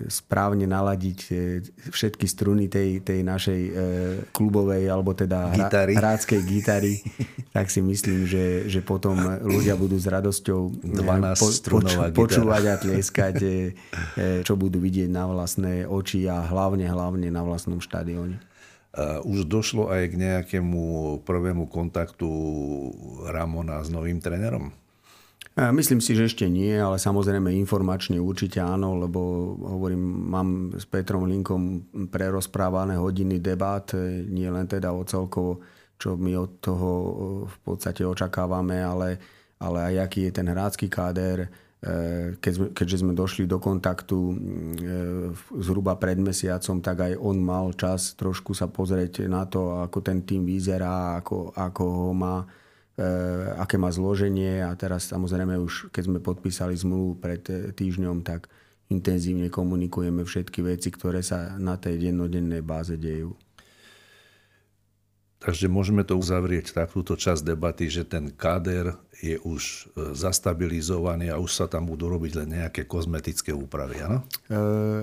Speaker 3: správne naladiť e, všetky struny tej, tej našej e, klubovej alebo teda
Speaker 2: gitary.
Speaker 3: hráckej gitary, *laughs* tak si myslím, že, že potom ľudia budú s radosťou
Speaker 2: 12 po, poč,
Speaker 3: počúvať a *laughs* tlieskať, čo budú vidieť na vlastné oči a hlavne, hlavne na vlastnom štadióne.
Speaker 2: Už došlo aj k nejakému prvému kontaktu Ramona s novým trénerom?
Speaker 3: E, myslím si, že ešte nie, ale samozrejme informačne určite áno, lebo hovorím, mám s Petrom Linkom prerozprávané hodiny debát, e, nie len teda o celkovo, čo my od toho v podstate očakávame, ale, ale aj aký je ten hrácky káder, keď, keďže sme došli do kontaktu zhruba pred mesiacom, tak aj on mal čas trošku sa pozrieť na to, ako ten tým vyzerá, ako, ako ho má E, aké má zloženie a teraz samozrejme už keď sme podpísali zmluvu pred týždňom, tak intenzívne komunikujeme všetky veci, ktoré sa na tej dennodennej báze dejú.
Speaker 2: Takže môžeme to uzavrieť takúto časť debaty, že ten káder je už e, zastabilizovaný a už sa tam budú robiť len nejaké kozmetické úpravy, áno?
Speaker 3: E,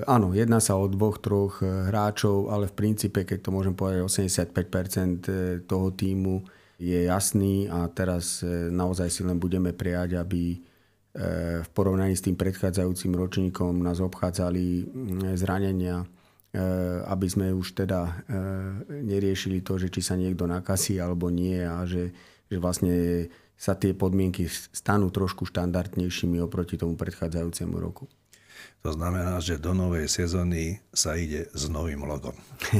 Speaker 3: áno, jedná sa o dvoch, troch hráčov, ale v princípe, keď to môžem povedať, 85% toho týmu je jasný a teraz e, naozaj si len budeme prijať, aby e, v porovnaní s tým predchádzajúcim ročníkom nás obchádzali zranenia, e, aby sme už teda neriešili to, že či sa niekto nakasí alebo nie a že, že vlastne sa tie podmienky stanú trošku štandardnejšími oproti tomu predchádzajúcemu roku.
Speaker 2: To znamená, že do novej sezóny sa ide s novým logom.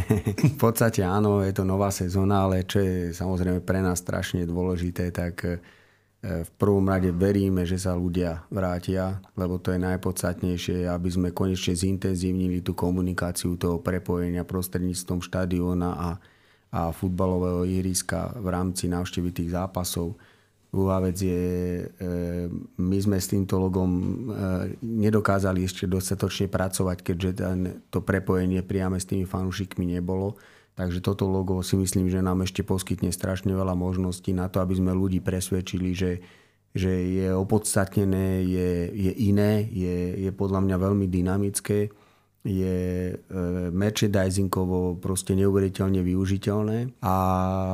Speaker 2: *laughs*
Speaker 3: v podstate áno, je to nová sezóna, ale čo je samozrejme pre nás strašne dôležité, tak e, v prvom rade veríme, že sa ľudia vrátia, lebo to je najpodstatnejšie, aby sme konečne zintenzívnili tú komunikáciu toho prepojenia prostredníctvom štadióna a, a futbalového ihriska v rámci návštevy tých zápasov Druhá vec je, e, my sme s týmto logom e, nedokázali ešte dostatočne pracovať, keďže to prepojenie priame s tými fanúšikmi nebolo. Takže toto logo si myslím, že nám ešte poskytne strašne veľa možností na to, aby sme ľudí presvedčili, že, že je opodstatnené, je, je iné, je, je podľa mňa veľmi dynamické je e, merchandisingovo proste neuveriteľne využiteľné a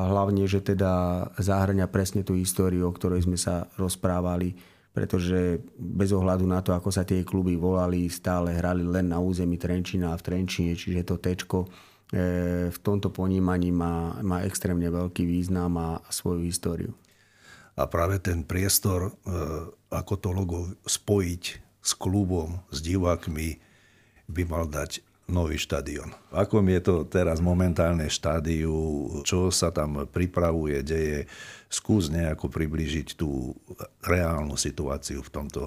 Speaker 3: hlavne, že teda zahrňa presne tú históriu, o ktorej sme sa rozprávali, pretože bez ohľadu na to, ako sa tie kluby volali, stále hrali len na území Trenčina a v Trenčine, čiže to tečko v tomto ponímaní má, má extrémne veľký význam a svoju históriu.
Speaker 2: A práve ten priestor, e, ako to logo spojiť s klubom, s divákmi, by mal dať nový štadión. V akom je to teraz momentálne štádiu, čo sa tam pripravuje, deje, skús nejako približiť tú reálnu situáciu v tomto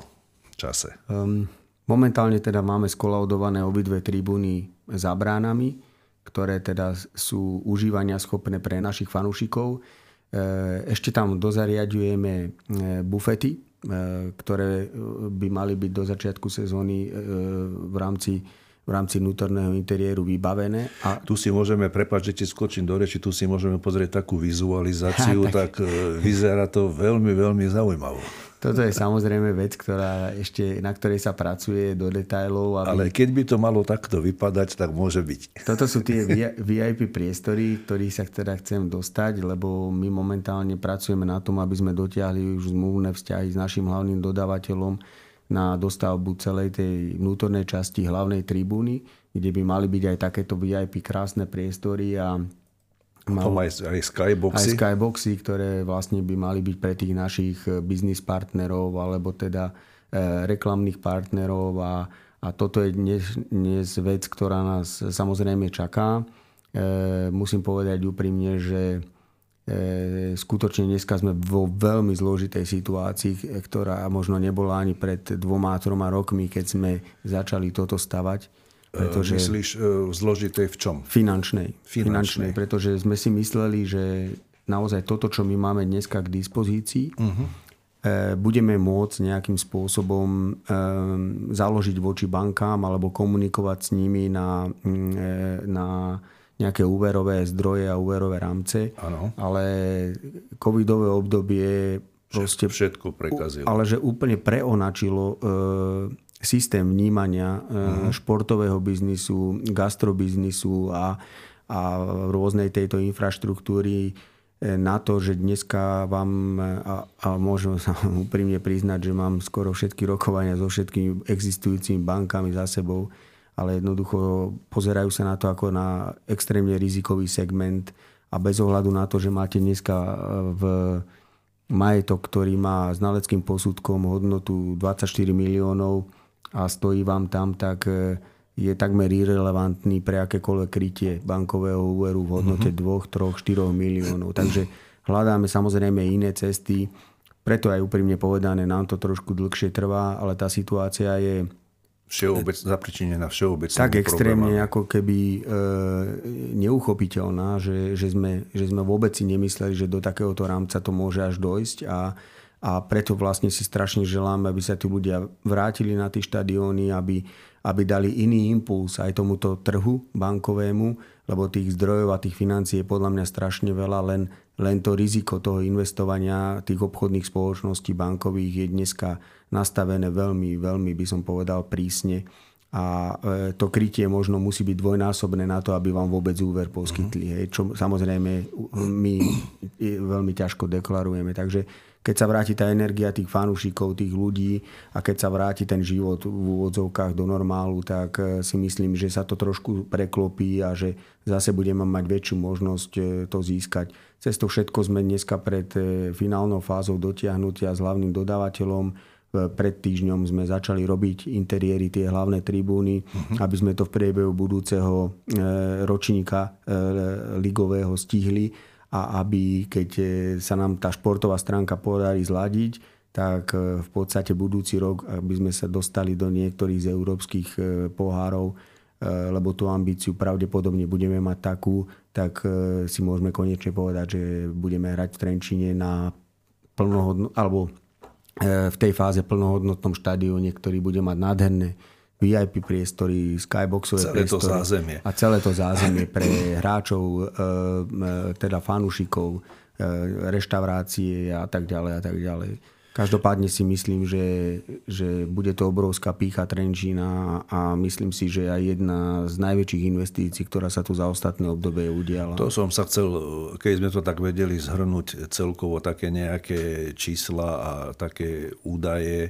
Speaker 2: čase. Um,
Speaker 3: momentálne teda máme skolaudované obidve tribúny za bránami, ktoré teda sú užívania schopné pre našich fanúšikov. E, ešte tam dozariadujeme e, bufety, e, ktoré by mali byť do začiatku sezóny v rámci v rámci vnútorného interiéru vybavené.
Speaker 2: A... Tu si môžeme, prepáč, že ti skočím do reči, tu si môžeme pozrieť takú vizualizáciu, ha, *laughs* tak... tak vyzerá to veľmi, veľmi zaujímavo.
Speaker 3: Toto je samozrejme vec, ktorá ešte, na ktorej sa pracuje do detajlov.
Speaker 2: Aby... Ale keď by to malo takto vypadať, tak môže byť.
Speaker 3: Toto sú tie VIP priestory, ktorých sa teda chcem dostať, lebo my momentálne pracujeme na tom, aby sme dotiahli už zmluvné vzťahy s našim hlavným dodávateľom, na dostavbu celej tej vnútornej časti hlavnej tribúny, kde by mali byť aj takéto VIP krásne priestory a
Speaker 2: mal, aj, aj skyboxy.
Speaker 3: Aj skyboxy, ktoré vlastne by mali byť pre tých našich eh, biznis partnerov alebo teda e, reklamných partnerov a, a toto je dnes, dnes vec, ktorá nás samozrejme čaká. E, musím povedať úprimne, že E, skutočne dneska sme vo veľmi zložitej situácii, ktorá možno nebola ani pred dvoma, troma rokmi, keď sme začali toto stavať.
Speaker 2: Pretože Myslíš e, zložitej v čom?
Speaker 3: Finančnej. Finančnej. Finančnej, pretože sme si mysleli, že naozaj toto, čo my máme dneska k dispozícii, uh-huh. budeme môcť nejakým spôsobom založiť voči bankám alebo komunikovať s nimi na, na nejaké úverové zdroje a úverové rámce.
Speaker 2: Ano.
Speaker 3: Ale covidové obdobie
Speaker 2: proste... Všetko prekazilo.
Speaker 3: Ale že úplne preonačilo e, systém vnímania uh-huh. športového biznisu, gastrobiznisu a, a rôznej tejto infraštruktúry E, na to, že dneska vám, e, a, a môžem sa *laughs* úprimne priznať, že mám skoro všetky rokovania so všetkými existujúcimi bankami za sebou, ale jednoducho pozerajú sa na to ako na extrémne rizikový segment a bez ohľadu na to, že máte dneska v majetok, ktorý má znaleckým posudkom hodnotu 24 miliónov a stojí vám tam, tak je takmer irrelevantný pre akékoľvek krytie bankového úveru v hodnote mm-hmm. 2, 3, 4 miliónov. Takže hľadáme samozrejme iné cesty. Preto aj úprimne povedané, nám to trošku dlhšie trvá, ale tá situácia je
Speaker 2: všeobec, zapričinená všeobecne.
Speaker 3: Tak extrémne ako keby e, neuchopiteľná, že, že, sme, že sme vôbec si nemysleli, že do takéhoto rámca to môže až dojsť a, a preto vlastne si strašne želám, aby sa tí ľudia vrátili na tie štadióny, aby, aby dali iný impuls aj tomuto trhu bankovému, lebo tých zdrojov a tých financií je podľa mňa strašne veľa, len, len to riziko toho investovania tých obchodných spoločností bankových je dneska nastavené veľmi, veľmi by som povedal prísne a e, to krytie možno musí byť dvojnásobné na to, aby vám vôbec úver poskytli. Mm. Hej, čo samozrejme my veľmi ťažko deklarujeme. Takže keď sa vráti tá energia tých fanúšikov, tých ľudí a keď sa vráti ten život v úvodzovkách do normálu, tak eh, si myslím, že sa to trošku preklopí a že zase budeme mať väčšiu možnosť eh, to získať. Cez to všetko sme dneska pred eh, finálnou fázou dotiahnutia s hlavným dodávateľom pred týždňom sme začali robiť interiéry, tie hlavné tribúny, uh-huh. aby sme to v priebehu budúceho ročníka ligového stihli a aby keď e, sa nám tá športová stránka podarí zladiť, tak e, v podstate budúci rok, aby sme sa dostali do niektorých z európskych e, pohárov, lebo tú ambíciu pravdepodobne budeme mať takú, tak si môžeme konečne povedať, že budeme hrať v Trenčine na plnohodno, alebo v tej fáze plnohodnotnom štadióne, ktorý bude mať nádherné VIP priestory, skyboxové celé priestory.
Speaker 2: to zázemie.
Speaker 3: A celé to zázemie pre hráčov, e, e, teda fanúšikov, e, reštaurácie a tak ďalej a tak ďalej. Každopádne si myslím, že, že bude to obrovská pícha Trenčína a myslím si, že aj jedna z najväčších investícií, ktorá sa tu za ostatné obdobie udiala.
Speaker 2: To som sa chcel, keď sme to tak vedeli zhrnúť celkovo také nejaké čísla a také údaje,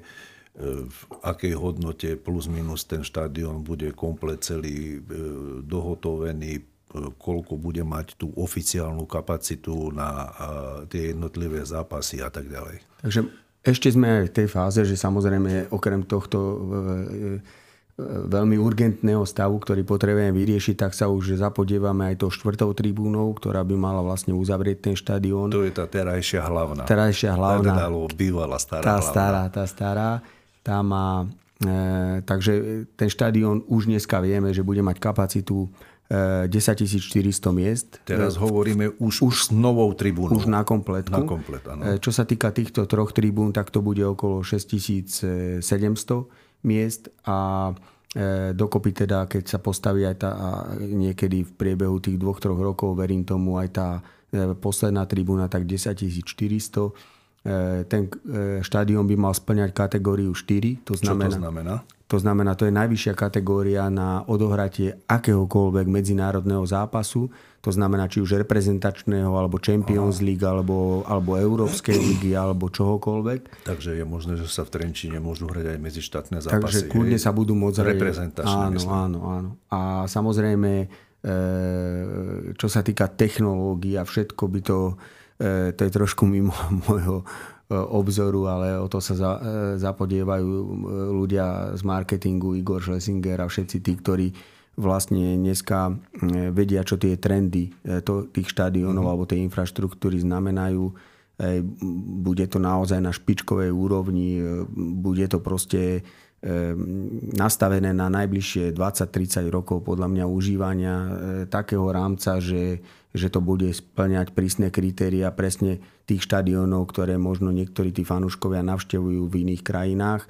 Speaker 2: v akej hodnote plus minus ten štadión bude komplet celý e, dohotovený, e, koľko bude mať tú oficiálnu kapacitu na tie jednotlivé zápasy a tak ďalej.
Speaker 3: Takže ešte sme aj v tej fáze, že samozrejme okrem tohto e, veľmi urgentného stavu, ktorý potrebujeme vyriešiť, tak sa už zapodievame aj to štvrtou tribúnou, ktorá by mala vlastne uzavrieť ten štadión.
Speaker 2: To je tá terajšia hlavná.
Speaker 3: Terajšia hlavná.
Speaker 2: Tá, bývala stará
Speaker 3: tá
Speaker 2: hlavná.
Speaker 3: stará, tá stará. Tá má, e, takže ten štadión už dneska vieme, že bude mať kapacitu 10 e, 400 miest.
Speaker 2: Teraz e, hovoríme už, už s novou tribúnou.
Speaker 3: Už na kompletku.
Speaker 2: Na komplet, áno.
Speaker 3: E, čo sa týka týchto troch tribún, tak to bude okolo 6700 miest a dokopy teda, keď sa postaví aj tá niekedy v priebehu tých dvoch, troch rokov, verím tomu, aj tá posledná tribúna, tak 10 400 E, ten e, štádion by mal splňať kategóriu 4.
Speaker 2: To znamená, Čo to znamená?
Speaker 3: To znamená, to je najvyššia kategória na odohratie akéhokoľvek medzinárodného zápasu. To znamená, či už reprezentačného, alebo Champions League, alebo, alebo Európskej ligy, alebo čohokoľvek.
Speaker 2: Takže je možné, že sa v Trenčine môžu hrať aj medzištátne zápasy.
Speaker 3: Takže kľudne sa budú môcť
Speaker 2: hrať. Reprezentačné,
Speaker 3: áno, myslím. áno, áno. A samozrejme, e, čo sa týka technológií a všetko by to E, to je trošku mimo *laughs* môjho e, obzoru, ale o to sa za, e, zapodievajú ľudia z marketingu, Igor Schlesinger a všetci tí, ktorí vlastne dneska vedia, čo tie trendy to, tých štadionov mm-hmm. alebo tej infraštruktúry znamenajú. Bude to naozaj na špičkovej úrovni, bude to proste nastavené na najbližšie 20-30 rokov podľa mňa užívania takého rámca, že že to bude splňať prísne kritéria presne tých štadiónov, ktoré možno niektorí tí fanúškovia navštevujú v iných krajinách.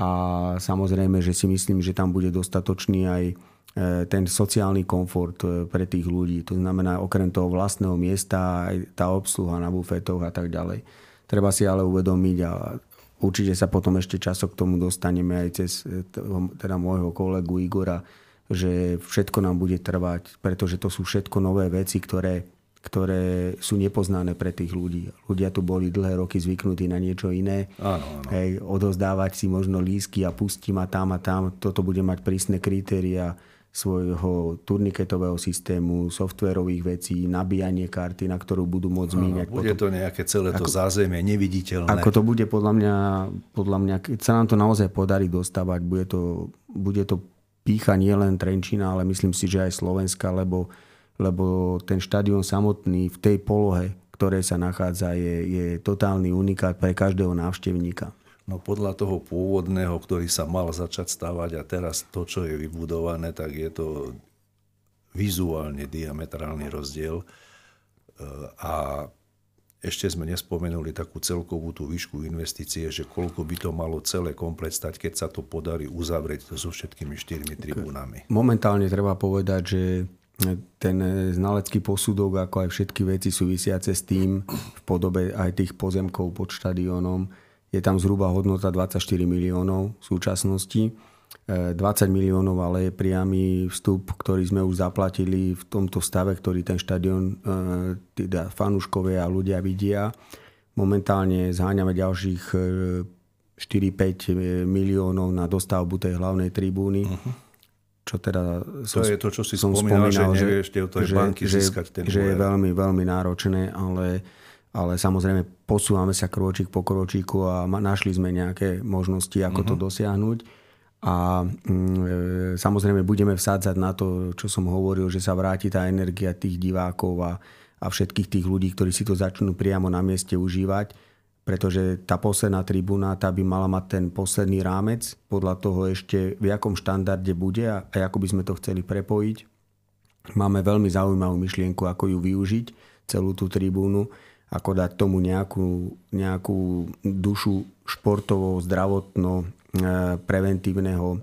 Speaker 3: a samozrejme, že si myslím, že tam bude dostatočný aj e, ten sociálny komfort e, pre tých ľudí. To znamená, okrem toho vlastného miesta, aj tá obsluha na bufetoch a tak ďalej. Treba si ale uvedomiť a určite sa potom ešte časo k tomu dostaneme aj cez e, teda môjho kolegu Igora, že všetko nám bude trvať, pretože to sú všetko nové veci, ktoré ktoré sú nepoznané pre tých ľudí. Ľudia tu boli dlhé roky zvyknutí na niečo iné.
Speaker 2: Áno, áno.
Speaker 3: Hej, odozdávať si možno lísky a pustím ma tam a tam. Toto bude mať prísne kritéria svojho turniketového systému, softverových vecí, nabíjanie karty, na ktorú budú môcť míňať.
Speaker 2: Bude potom, to nejaké celé to ako, zázemie, neviditeľné.
Speaker 3: Ako to bude podľa mňa, podľa mňa, keď sa nám to naozaj podarí dostávať, bude to, bude to pícha nielen Trenčina, ale myslím si, že aj Slovenska, lebo lebo ten štadión samotný v tej polohe, ktoré sa nachádza, je, je totálny unikát pre každého návštevníka.
Speaker 2: No podľa toho pôvodného, ktorý sa mal začať stavať a teraz to, čo je vybudované, tak je to vizuálne diametrálny rozdiel. E, a ešte sme nespomenuli takú celkovú tú výšku investície, že koľko by to malo celé komplet stať, keď sa to podarí uzavrieť so všetkými štyrmi tribúnami.
Speaker 3: Momentálne treba povedať, že ten znalecký posudok, ako aj všetky veci súvisiace s tým v podobe aj tých pozemkov pod štadiónom, je tam zhruba hodnota 24 miliónov v súčasnosti. 20 e, miliónov ale je priamy vstup, ktorý sme už zaplatili v tomto stave, ktorý ten štadión, e, teda fanúškovia a ľudia vidia. Momentálne zháňame ďalších 4-5 e, miliónov na dostavbu tej hlavnej tribúny. Uh-huh čo teda
Speaker 2: som, to je to, čo si som spomínal, spomínal že nevieš od tej banky že, získať ten
Speaker 3: Že je veľmi, veľmi náročné, ale, ale samozrejme posúvame sa krôčik po kročíku a našli sme nejaké možnosti, ako uh-huh. to mhm. dosiahnuť. A mm, e, samozrejme budeme vsádzať na to, čo som hovoril, že sa vráti tá energia tých divákov a, a všetkých tých ľudí, ktorí si to začnú priamo na mieste užívať pretože tá posledná tribúna tá by mala mať ten posledný rámec, podľa toho ešte v akom štandarde bude a, a ako by sme to chceli prepojiť. Máme veľmi zaujímavú myšlienku, ako ju využiť, celú tú tribúnu, ako dať tomu nejakú, nejakú dušu športovo, zdravotno, preventívneho e,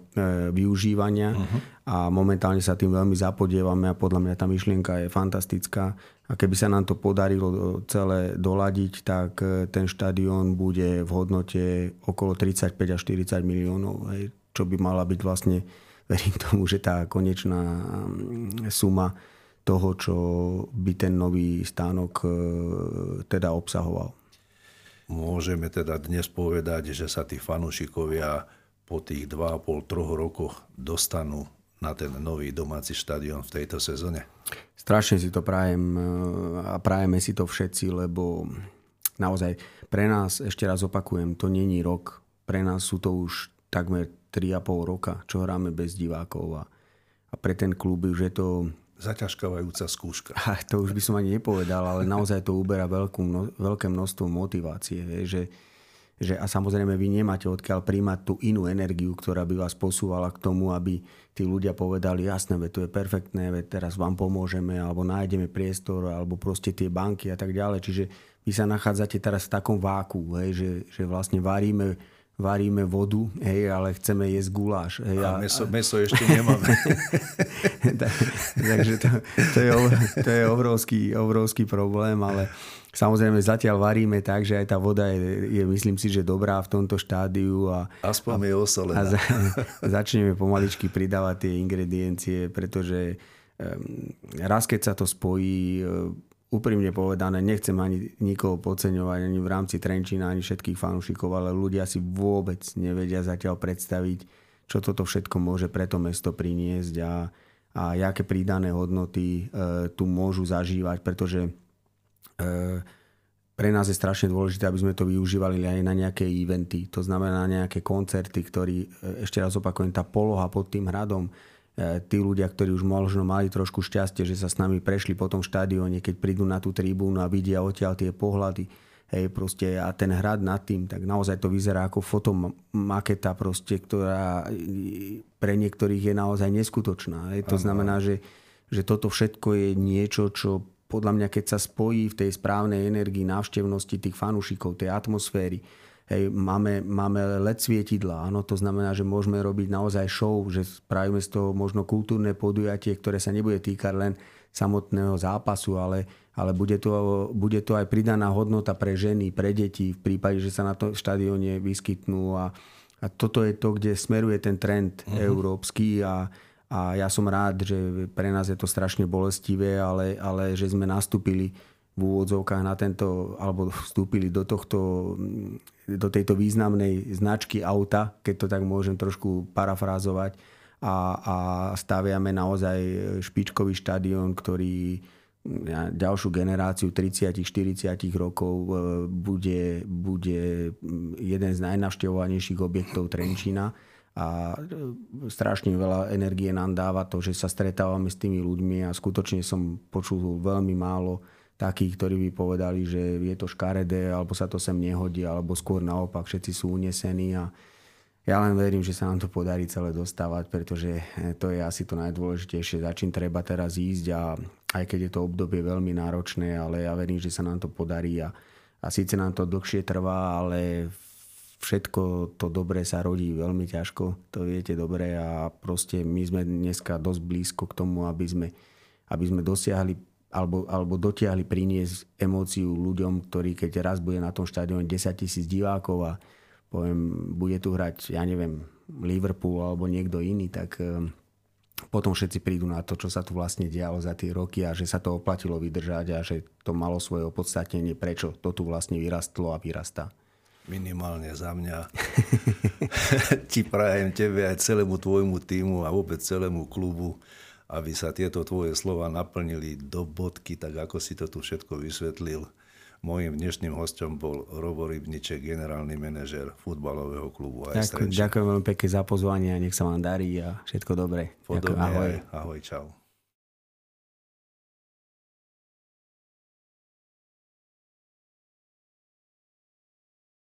Speaker 3: využívania uh-huh. a momentálne sa tým veľmi zapodievame a podľa mňa tá myšlienka je fantastická a keby sa nám to podarilo e, celé doladiť, tak e, ten štadión bude v hodnote okolo 35 až 40 miliónov, čo by mala byť vlastne, *laughs* verím tomu, že tá konečná mm, suma toho, čo by ten nový stánok e, teda obsahoval.
Speaker 2: Môžeme teda dnes povedať, že sa tí fanúšikovia po tých 2,5-3 rokoch dostanú na ten nový domáci štadión v tejto sezóne?
Speaker 3: Strašne si to prajem e, a prajeme si to všetci, lebo naozaj pre nás, ešte raz opakujem, to není rok. Pre nás sú to už takmer 3,5 roka, čo hráme bez divákov a, a pre ten klub už je to...
Speaker 2: Zaťažkávajúca skúška.
Speaker 3: A to už by som ani nepovedal, ale naozaj to uberá veľkú, veľké množstvo motivácie. Že, že, a samozrejme vy nemáte odkiaľ príjmať tú inú energiu, ktorá by vás posúvala k tomu, aby tí ľudia povedali, jasné, to je perfektné, veď teraz vám pomôžeme, alebo nájdeme priestor, alebo proste tie banky a tak ďalej. Čiže vy sa nachádzate teraz v takom váku, hej, že, že vlastne varíme varíme vodu, hej, ale chceme jesť guláš. Hej,
Speaker 2: a, a meso, meso ešte nemáme. *laughs*
Speaker 3: Takže to, to, je, to je obrovský, obrovský problém, ale samozrejme zatiaľ varíme tak, že aj tá voda je, je myslím si, že dobrá v tomto štádiu. A,
Speaker 2: Aspoň je osolená.
Speaker 3: A za, *laughs* začneme pomaličky pridávať tie ingrediencie, pretože raz keď sa to spojí, úprimne povedané, nechcem ani nikoho podceňovať, ani v rámci Trenčína, ani všetkých fanúšikov, ale ľudia si vôbec nevedia zatiaľ predstaviť, čo toto všetko môže pre to mesto priniesť a, a aké pridané hodnoty e, tu môžu zažívať, pretože e, pre nás je strašne dôležité, aby sme to využívali aj na nejaké eventy, to znamená nejaké koncerty, ktorý, e, ešte raz opakujem, tá poloha pod tým hradom, tí ľudia, ktorí už možno mali trošku šťastie, že sa s nami prešli po tom štadióne, keď prídu na tú tribúnu a vidia odtiaľ tie pohľady, hej, proste a ten hrad nad tým, tak naozaj to vyzerá ako fotomaketa proste, ktorá pre niektorých je naozaj neskutočná. Hej. To znamená, že, že toto všetko je niečo, čo podľa mňa, keď sa spojí v tej správnej energii návštevnosti tých fanúšikov, tej atmosféry, Hej, máme, máme LED svietidla, áno, to znamená, že môžeme robiť naozaj show, že spravíme z toho možno kultúrne podujatie, ktoré sa nebude týkať len samotného zápasu, ale, ale bude, to, bude to aj pridaná hodnota pre ženy, pre deti v prípade, že sa na tom štadióne vyskytnú a, a toto je to, kde smeruje ten trend uh-huh. európsky a, a ja som rád, že pre nás je to strašne bolestivé, ale, ale že sme nastúpili v úvodzovkách na tento, alebo vstúpili do tohto, do tejto významnej značky auta, keď to tak môžem trošku parafrázovať a, a staviame naozaj špičkový štadión, ktorý ďalšiu generáciu 30-40 rokov e, bude, bude jeden z najnavštevovanejších objektov Trenčína. A e, strašne veľa energie nám dáva to, že sa stretávame s tými ľuďmi a skutočne som počul veľmi málo takých, ktorí by povedali, že je to škaredé, alebo sa to sem nehodí, alebo skôr naopak, všetci sú unesení a ja len verím, že sa nám to podarí celé dostávať, pretože to je asi to najdôležitejšie, za čím treba teraz ísť a aj keď je to obdobie veľmi náročné, ale ja verím, že sa nám to podarí a, a síce nám to dlhšie trvá, ale všetko to dobré sa rodí veľmi ťažko, to viete dobre a proste my sme dneska dosť blízko k tomu, aby sme, aby sme dosiahli alebo, alebo dotiahli priniesť emóciu ľuďom, ktorí keď raz bude na tom štadióne 10 tisíc divákov a poviem, bude tu hrať, ja neviem, Liverpool alebo niekto iný, tak eh, potom všetci prídu na to, čo sa tu vlastne dialo za tie roky a že sa to oplatilo vydržať a že to malo svoje opodstatnenie, prečo to tu vlastne vyrastlo a vyrastá.
Speaker 2: Minimálne za mňa. *laughs* Ti prajem tebe aj celému tvojmu týmu a vôbec celému klubu aby sa tieto tvoje slova naplnili do bodky, tak ako si to tu všetko vysvetlil. Mojím dnešným hostom bol Robo Rybniček, generálny manažer futbalového klubu
Speaker 3: AS Ďakujem, ďakujem veľmi pekne za pozvanie a nech sa vám darí a všetko dobré.
Speaker 2: Podobne, ahoj. ahoj, čau.